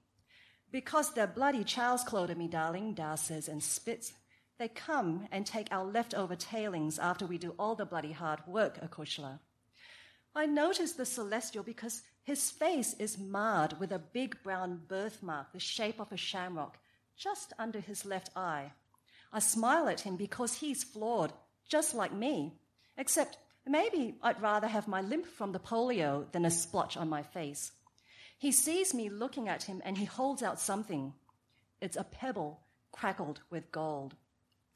Because they're bloody chows, me darling, Da says and spits. They come and take our leftover tailings after we do all the bloody hard work, Acushla. I notice the celestial because his face is marred with a big brown birthmark, the shape of a shamrock, just under his left eye. I smile at him because he's flawed, just like me, except maybe I'd rather have my limp from the polio than a splotch on my face. He sees me looking at him and he holds out something. It's a pebble crackled with gold.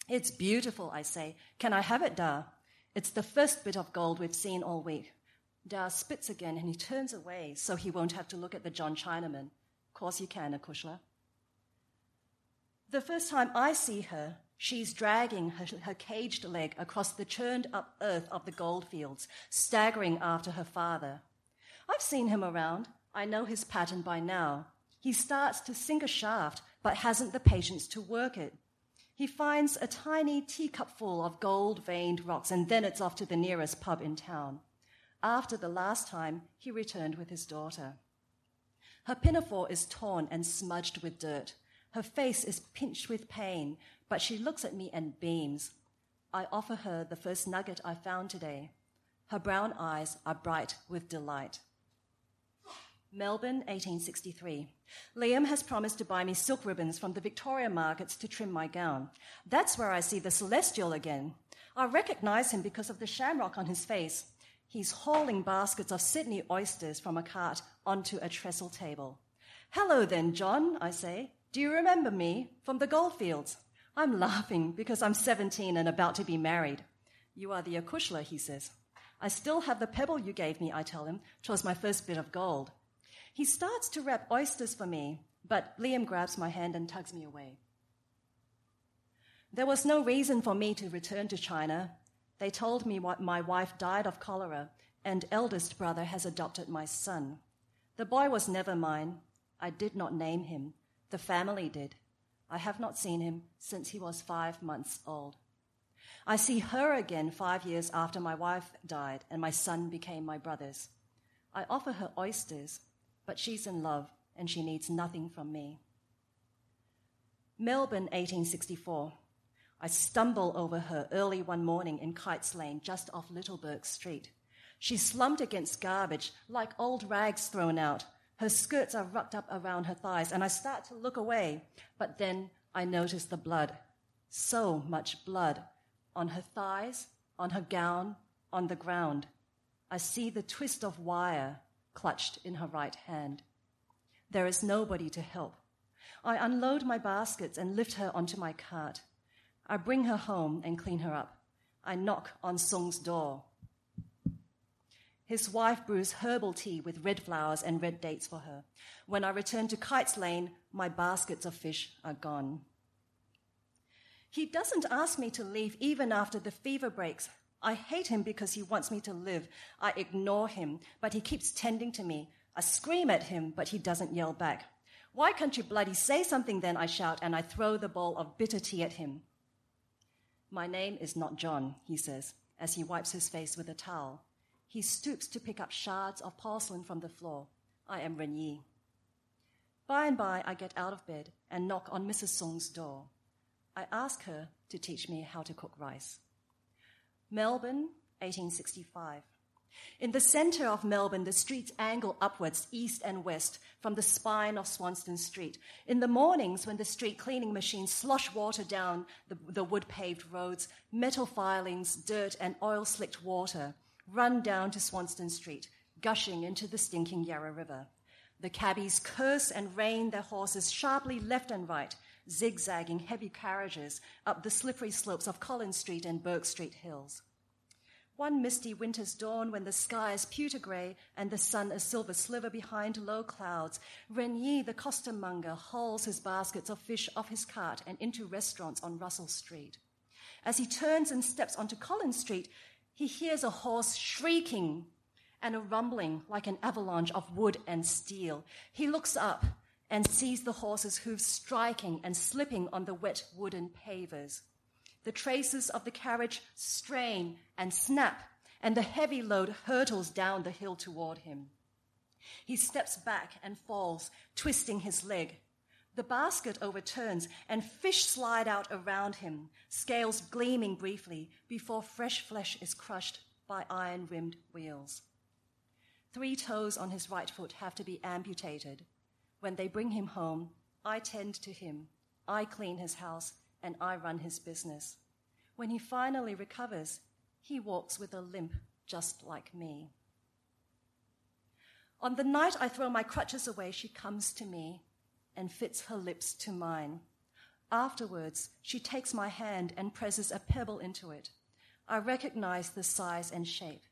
It's beautiful, I say. Can I have it, Da? It's the first bit of gold we've seen all week. Da spits again and he turns away so he won't have to look at the John Chinaman. Course you can, Acushla. The first time I see her, she's dragging her, her, caged leg across the churned up earth of the goldfields, staggering after her father. I've seen him around. I know his pattern by now. He starts to sink a shaft, but hasn't the patience to work it. He finds a tiny teacupful of gold veined rocks, and then it's off to the nearest pub in town. After the last time, he returned with his daughter. Her pinafore is torn and smudged with dirt. Her face is pinched with pain, but she looks at me and beams. I offer her the first nugget I found today. Her brown eyes are bright with delight. Melbourne, 1863. Liam has promised to buy me silk ribbons from the Victoria markets to trim my gown. That's where I see the celestial again. I recognize him because of the shamrock on his face. He's hauling baskets of Sydney oysters from a cart onto a trestle table. Hello then, John, I say. Do you remember me from the goldfields? I'm laughing because I'm 17 and about to be married. You are the Acushla, he says. I still have the pebble you gave me, I tell him. Twas my first bit of gold. He starts to wrap oysters for me, but Liam grabs my hand and tugs me away. There was no reason for me to return to China. They told me what my wife died of cholera, and eldest brother has adopted my son. The boy was never mine. I did not name him. The family did. I have not seen him since he was five months old. I see her again five years after my wife died and my son became my brother's. I offer her oysters, but she's in love and she needs nothing from me. Melbourne, 1864. I stumble over her early one morning in Kites Lane, just off Little Bourke Street. She's slumped against garbage, like old rags thrown out, her skirts are rucked up around her thighs, and I start to look away, but then I notice the blood. So much blood on her thighs, on her gown, on the ground. I see the twist of wire clutched in her right hand. There is nobody to help. I unload my baskets and lift her onto my cart. I bring her home and clean her up. I knock on Sung's door. His wife brews herbal tea with red flowers and red dates for her. When I return to Kites Lane, my baskets of fish are gone. He doesn't ask me to leave even after the fever breaks. I hate him because he wants me to live. I ignore him, but he keeps tending to me. I scream at him, but he doesn't yell back. Why can't you bloody say something then? I shout, and I throw the bowl of bitter tea at him. My name is not John, he says, as he wipes his face with a towel. He stoops to pick up shards of porcelain from the floor. I am Renyi. By and by, I get out of bed and knock on Mrs. Song's door. I ask her to teach me how to cook rice. Melbourne, 1865. In the center of Melbourne, the streets angle upwards, east and west, from the spine of Swanston Street. In the mornings, when the street cleaning machines slosh water down the, the wood paved roads, metal filings, dirt, and oil slicked water run down to Swanston Street, gushing into the stinking Yarra River. The cabbies curse and rein their horses sharply left and right, zigzagging heavy carriages up the slippery slopes of Collins Street and Bourke Street hills. One misty winter's dawn, when the sky is pewter grey and the sun a silver sliver behind low clouds, Renyi, the costermonger, hauls his baskets of fish off his cart and into restaurants on Russell Street. As he turns and steps onto Collins Street, he hears a horse shrieking and a rumbling like an avalanche of wood and steel. He looks up and sees the horse's hooves striking and slipping on the wet wooden pavers. The traces of the carriage strain and snap, and the heavy load hurtles down the hill toward him. He steps back and falls, twisting his leg. The basket overturns, and fish slide out around him, scales gleaming briefly before fresh flesh is crushed by iron rimmed wheels. Three toes on his right foot have to be amputated. When they bring him home, I tend to him, I clean his house, and I run his business. When he finally recovers, he walks with a limp just like me. On the night I throw my crutches away, she comes to me and fits her lips to mine. Afterwards, she takes my hand and presses a pebble into it. I recognize the size and shape.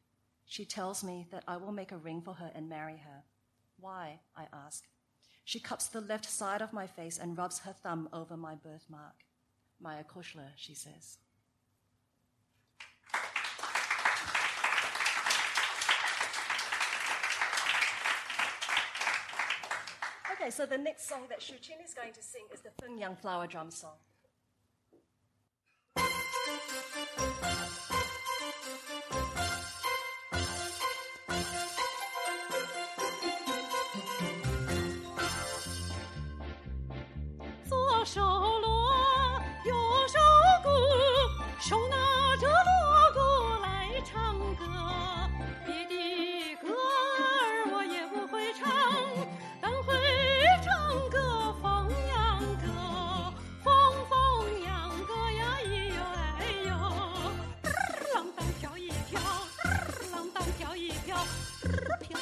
She tells me that I will make a ring for her and marry her. Why? I ask. She cups the left side of my face and rubs her thumb over my birthmark. Maya Kushler, she says. Okay, so the next song that Shu Qin is going to sing is the Fengyang Flower Drum song. 手锣，右手鼓，手拿着锣鼓来唱歌。别的歌儿我也不会唱，但会唱歌放羊歌，放放羊歌呀，咿哟哎哟，浪荡飘一飘，浪荡飘一飘，飘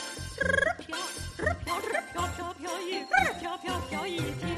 飘飘飘飘飘飘一飘飘飘一。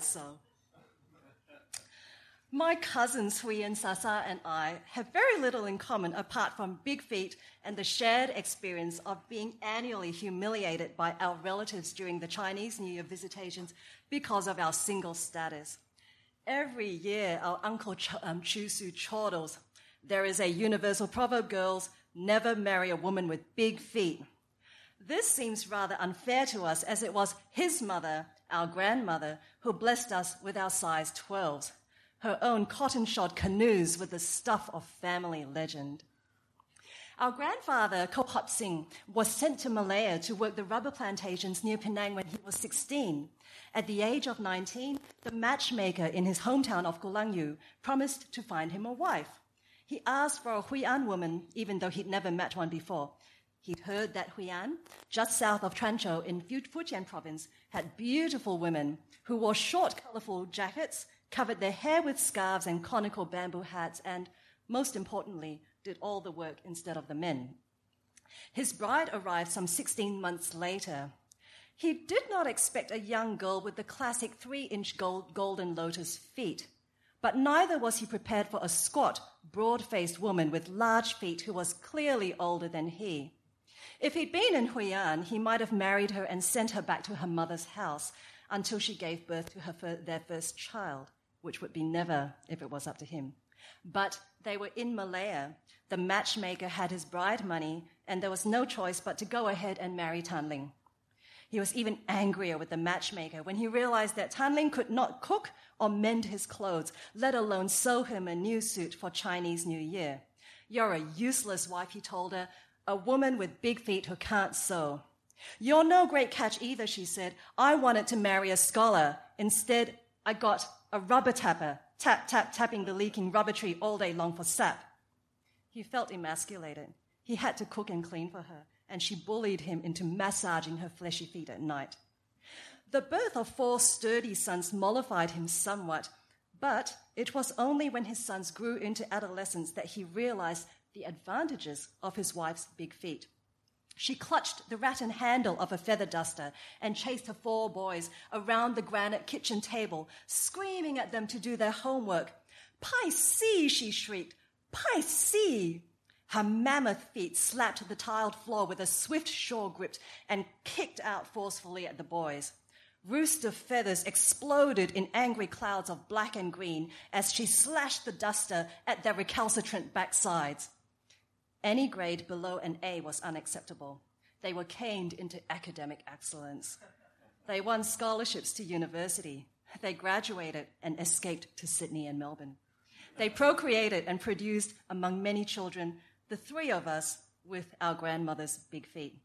Can't. My cousins Hui and Sasa and I have very little in common apart from big feet and the shared experience of being annually humiliated by our relatives during the Chinese New Year visitations because of our single status. Every year, our uncle Ch- um, Chusu chortles, there is a universal proverb, girls, never marry a woman with big feet. This seems rather unfair to us as it was his mother, our grandmother, who blessed us with our size 12s her own cotton shod canoes with the stuff of family legend. Our grandfather, Kohop Singh, was sent to Malaya to work the rubber plantations near Penang when he was 16. At the age of 19, the matchmaker in his hometown of Gulangyu promised to find him a wife. He asked for a Hui'an woman, even though he'd never met one before. He'd heard that Hui'an, just south of Quanzhou in Fujian province, had beautiful women who wore short, colorful jackets, covered their hair with scarves and conical bamboo hats, and, most importantly, did all the work instead of the men. His bride arrived some 16 months later. He did not expect a young girl with the classic three inch gold, golden lotus feet, but neither was he prepared for a squat, broad faced woman with large feet who was clearly older than he. If he'd been in Hui'an, he might have married her and sent her back to her mother's house until she gave birth to her, their first child, which would be never if it was up to him. But they were in Malaya. The matchmaker had his bride money, and there was no choice but to go ahead and marry Tanling. He was even angrier with the matchmaker when he realized that Tanling could not cook or mend his clothes, let alone sew him a new suit for Chinese New Year. You're a useless wife, he told her a woman with big feet who can't sew. You're no great catch either, she said. I wanted to marry a scholar. Instead, I got a rubber tapper, tap, tap, tapping the leaking rubber tree all day long for sap. He felt emasculated. He had to cook and clean for her, and she bullied him into massaging her fleshy feet at night. The birth of four sturdy sons mollified him somewhat, but it was only when his sons grew into adolescence that he realized the advantages of his wife's big feet. She clutched the rattan handle of a feather duster and chased her four boys around the granite kitchen table, screaming at them to do their homework. Si, she shrieked. Si. Her mammoth feet slapped the tiled floor with a swift shore grip and kicked out forcefully at the boys. Rooster feathers exploded in angry clouds of black and green as she slashed the duster at their recalcitrant backsides. Any grade below an A was unacceptable. They were caned into academic excellence. They won scholarships to university. They graduated and escaped to Sydney and Melbourne. They procreated and produced, among many children, the three of us with our grandmother's big feet.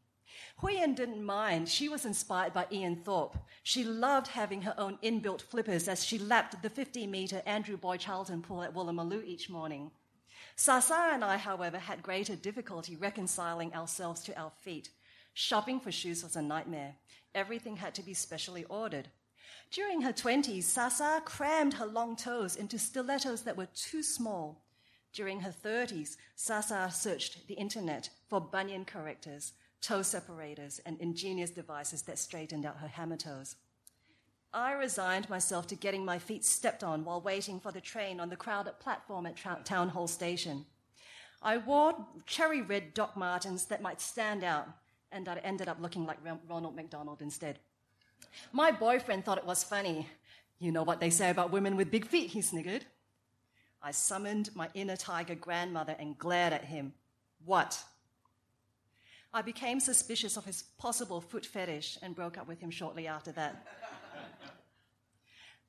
Huiyan didn't mind. She was inspired by Ian Thorpe. She loved having her own inbuilt flippers as she lapped the 50 meter Andrew Boy Charlton pool at Woolloomooloo each morning. Sasa and I, however, had greater difficulty reconciling ourselves to our feet. Shopping for shoes was a nightmare. Everything had to be specially ordered. During her 20s, Sasa crammed her long toes into stilettos that were too small. During her 30s, Sasa searched the internet for bunion correctors, toe separators, and ingenious devices that straightened out her hammer toes. I resigned myself to getting my feet stepped on while waiting for the train on the crowded platform at Tra- Town Hall Station. I wore cherry red Doc Martens that might stand out, and I ended up looking like Ronald McDonald instead. My boyfriend thought it was funny. You know what they say about women with big feet, he sniggered. I summoned my inner tiger grandmother and glared at him. What? I became suspicious of his possible foot fetish and broke up with him shortly after that.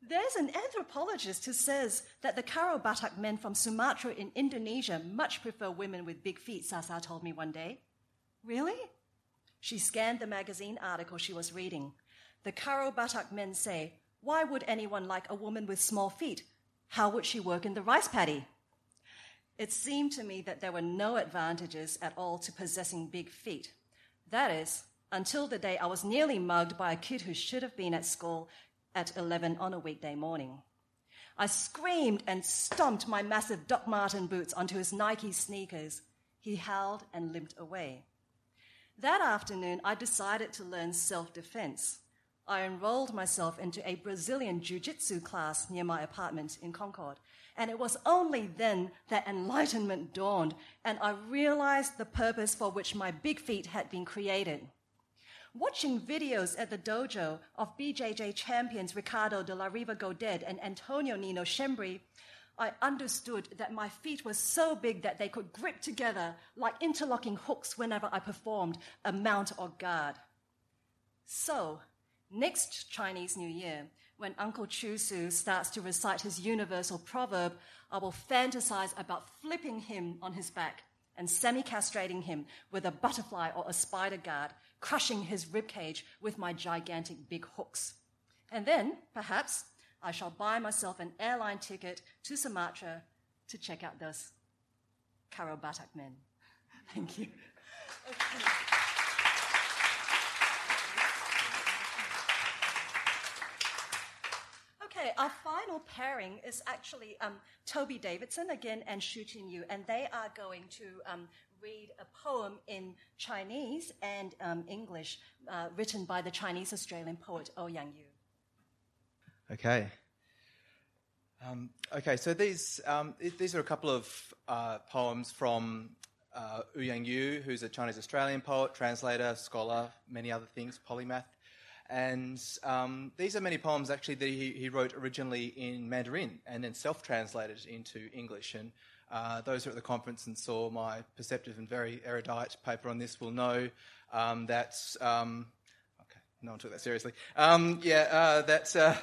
There's an anthropologist who says that the Karo Batak men from Sumatra in Indonesia much prefer women with big feet, Sasa told me one day. Really? She scanned the magazine article she was reading. The Karo Batak men say, Why would anyone like a woman with small feet? How would she work in the rice paddy? It seemed to me that there were no advantages at all to possessing big feet. That is, until the day I was nearly mugged by a kid who should have been at school at 11 on a weekday morning. I screamed and stomped my massive Doc Marten boots onto his Nike sneakers. He howled and limped away. That afternoon, I decided to learn self defense. I enrolled myself into a Brazilian jiu jitsu class near my apartment in Concord. And it was only then that enlightenment dawned and I realized the purpose for which my big feet had been created. Watching videos at the dojo of BJJ champions Ricardo de la Riva Godet and Antonio Nino Schembri, I understood that my feet were so big that they could grip together like interlocking hooks whenever I performed a mount or guard. So, next Chinese New Year, when Uncle Chusu starts to recite his universal proverb, I will fantasize about flipping him on his back and semi castrating him with a butterfly or a spider guard crushing his ribcage with my gigantic big hooks. And then, perhaps, I shall buy myself an airline ticket to Sumatra to check out those Karo Batak men. Thank you. Okay, our final pairing is actually um, Toby Davidson again and Shooting You, and they are going to um, read a poem in Chinese and um, English uh, written by the Chinese Australian poet Ouyang Yu. Okay. Um, okay, so these um, these are a couple of uh, poems from uh, Ouyang Yu, who's a Chinese Australian poet, translator, scholar, many other things, polymath. And um, these are many poems actually that he, he, wrote originally in Mandarin and then self translated into English. And uh, those who are at the conference and saw my perceptive and very erudite paper on this will know um, that. Um, okay, no one took that seriously. Um, yeah, uh, that's uh,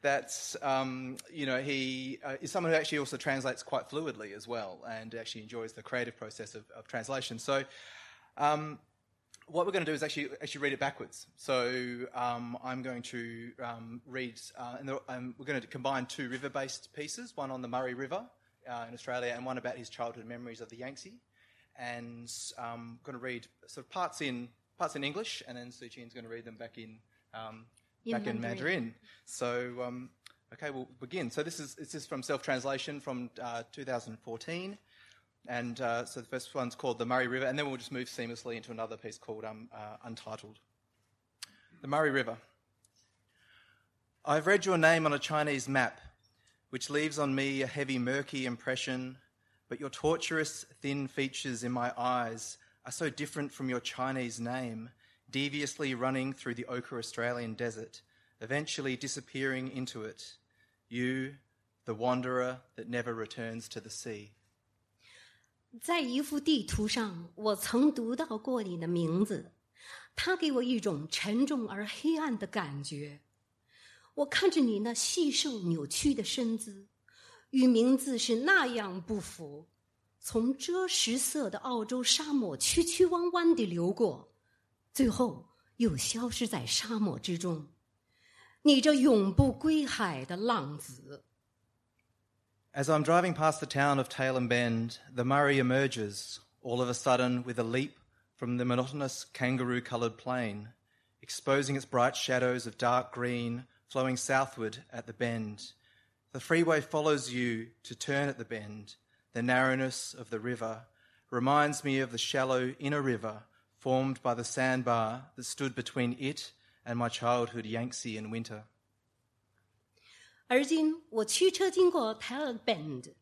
that's um, you know he uh, is someone who actually also translates quite fluidly as well, and actually enjoys the creative process of, of translation. So. Um, what we're going to do is actually actually read it backwards. So um, I'm going to um, read, uh, and um, we're going to combine two river-based pieces, one on the Murray River uh, in Australia, and one about his childhood memories of the Yangtze. And I'm um, going to read sort of parts in parts in English, and then Shu Qin's going to read them back in, um, in back Mandarin. in Mandarin. So um, okay, we'll begin. So this is this is from self-translation from uh, 2014. And uh, so the first one's called The Murray River, and then we'll just move seamlessly into another piece called um, uh, Untitled. The Murray River. I've read your name on a Chinese map, which leaves on me a heavy, murky impression, but your tortuous, thin features in my eyes are so different from your Chinese name, deviously running through the ochre Australian desert, eventually disappearing into it. You, the wanderer that never returns to the sea. 在一幅地图上，我曾读到过你的名字，它给我一种沉重而黑暗的感觉。 我看着你那细瘦扭曲的身姿，与名字是那样不符。从赭石色的澳洲沙漠曲曲弯弯地流过，最后又消失在沙漠之中。你这永不归海的浪子。As I'm driving past the town of Tailem Bend, the Murray emerges, all of a sudden, with a leap from the monotonous kangaroo coloured plain, exposing its bright shadows of dark green flowing southward at the bend. The freeway follows you to turn at the bend. The narrowness of the river reminds me of the shallow inner river formed by the sandbar that stood between it and my childhood Yangtze in winter. 而今我驱车经过 Tailem Bend，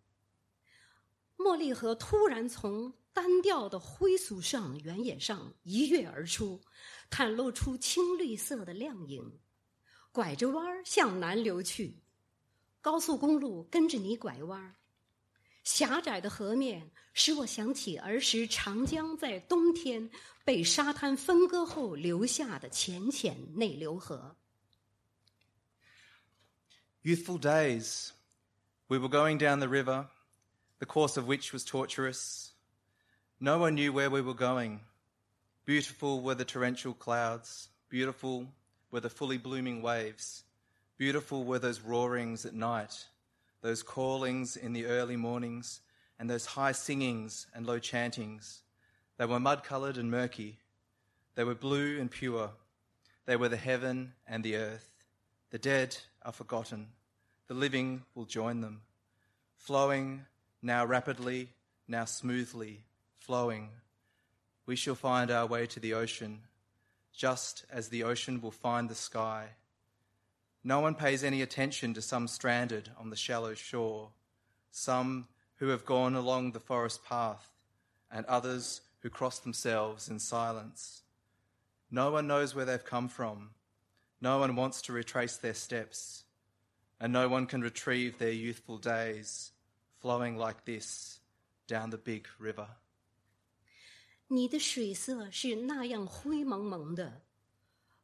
茉莉河突然从单调的灰俗上原野上一跃而出，袒露出青绿色的亮影。拐着弯儿向南流去。高速公路跟着你拐弯儿，狭窄的河面使我想起儿时长江在冬天被沙滩分割后留下的浅浅内流河。Youthful days. We were going down the river, the course of which was tortuous. No one knew where we were going. Beautiful were the torrential clouds. Beautiful were the fully blooming waves. Beautiful were those roarings at night, those callings in the early mornings, and those high singings and low chantings. They were mud coloured and murky. They were blue and pure. They were the heaven and the earth. The dead are forgotten. The living will join them. Flowing, now rapidly, now smoothly, flowing. We shall find our way to the ocean, just as the ocean will find the sky. No one pays any attention to some stranded on the shallow shore, some who have gone along the forest path, and others who cross themselves in silence. No one knows where they've come from. No one wants to retrace their steps, and no one can retrieve their youthful days flowing like this down the big river. 你的水色是那样灰蒙蒙的，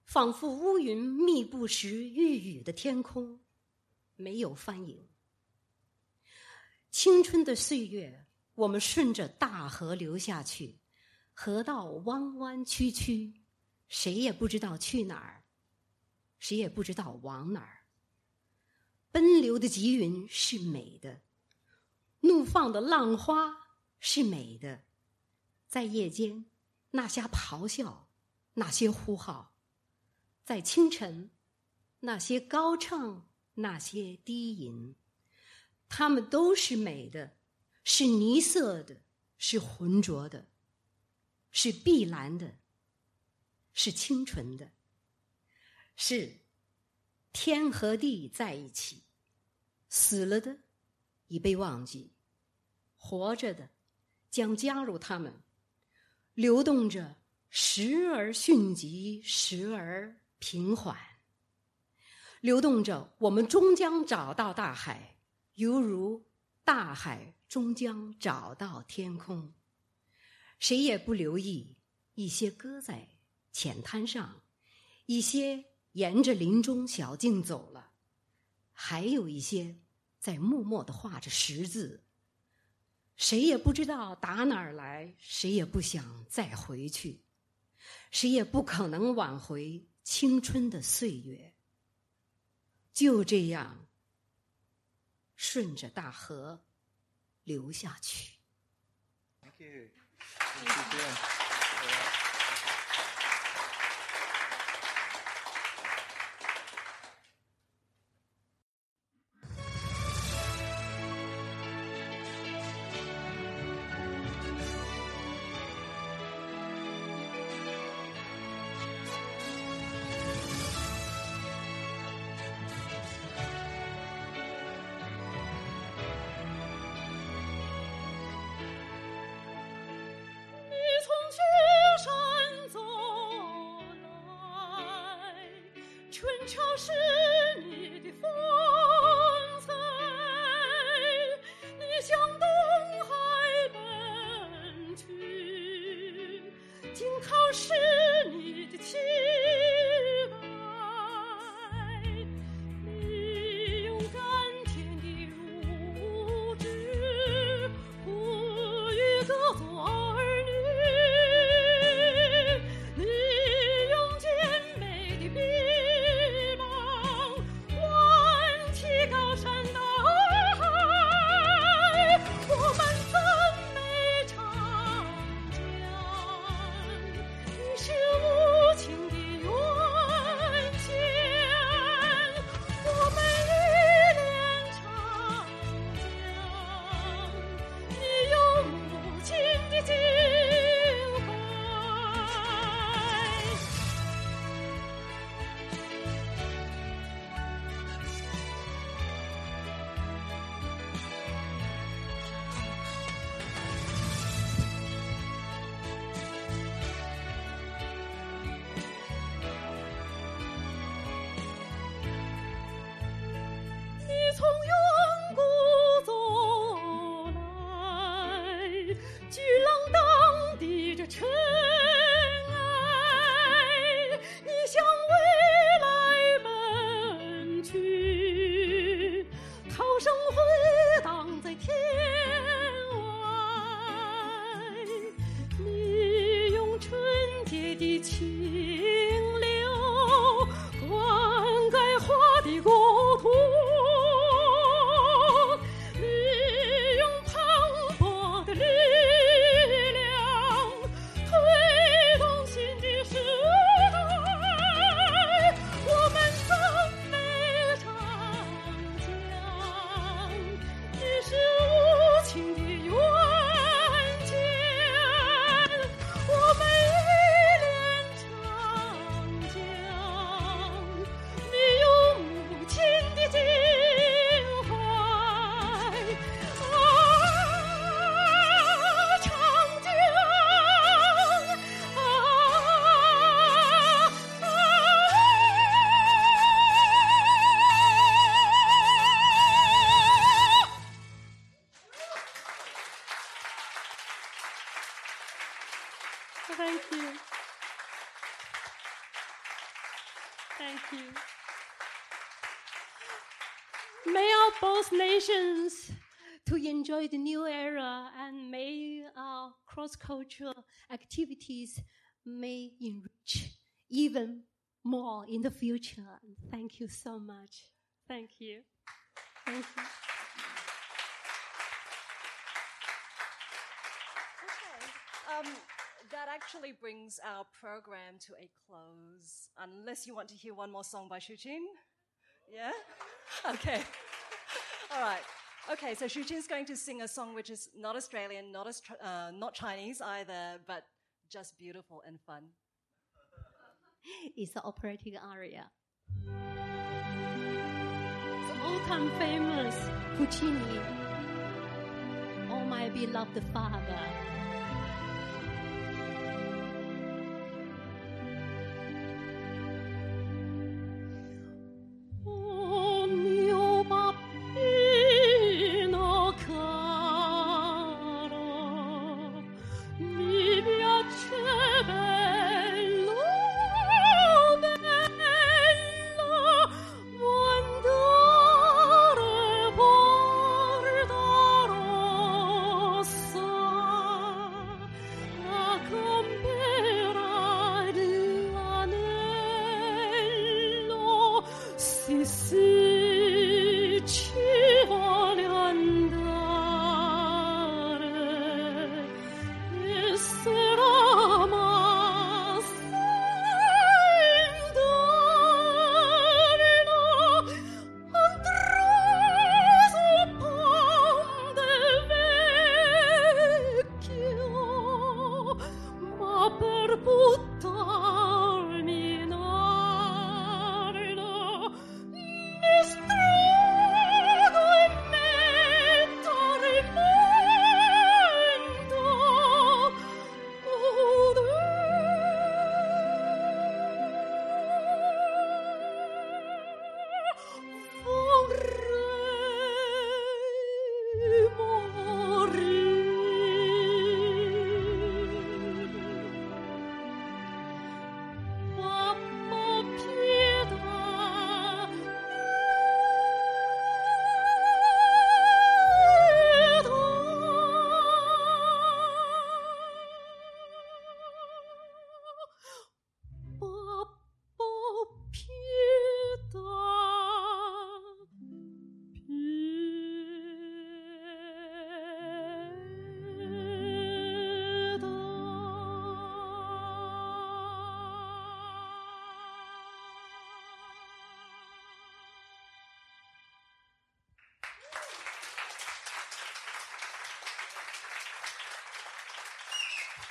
仿佛乌云密布时欲雨的天空，没有翻影。青春的岁月，我们顺着大河流下去，河道弯弯曲曲，谁也不知道去哪儿，谁也不知道往哪儿。奔流的急云是美的，怒放的浪花是美的，在夜间那些咆哮，那些呼号；在清晨那些高唱，那些低吟，它们都是美的，是泥色的，是浑浊的，是碧蓝的，是清纯的，是天和地在一起，死了的已被忘记，活着的。将加入他们，流动着，时而迅疾，时而平缓。流动着，我们终将找到大海，犹如大海终将找到天空。谁也不留意，一些搁在浅滩上，一些沿着林中小径走了，还有一些在默默的画着十字。谁也不知道打哪儿来，谁也不想再回去，谁也不可能挽回青春的岁月。就这样，顺着大河流下去。Thank you. 谢谢 cross-cultural activities may enrich even more in the future. Thank you so much. Thank you. Thank you. um, that actually brings our program to a close. Unless you want to hear one more song by Shu Qin? Yeah? Okay. All right. Okay, so Shu Qin's going to sing a song which is not Australian, not, Austra- uh, not Chinese either, but just beautiful and fun. It's the operatic aria. The all-time famous Puccini, Oh My Beloved Father.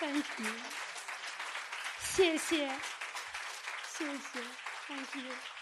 thank you 谢谢谢谢 thank you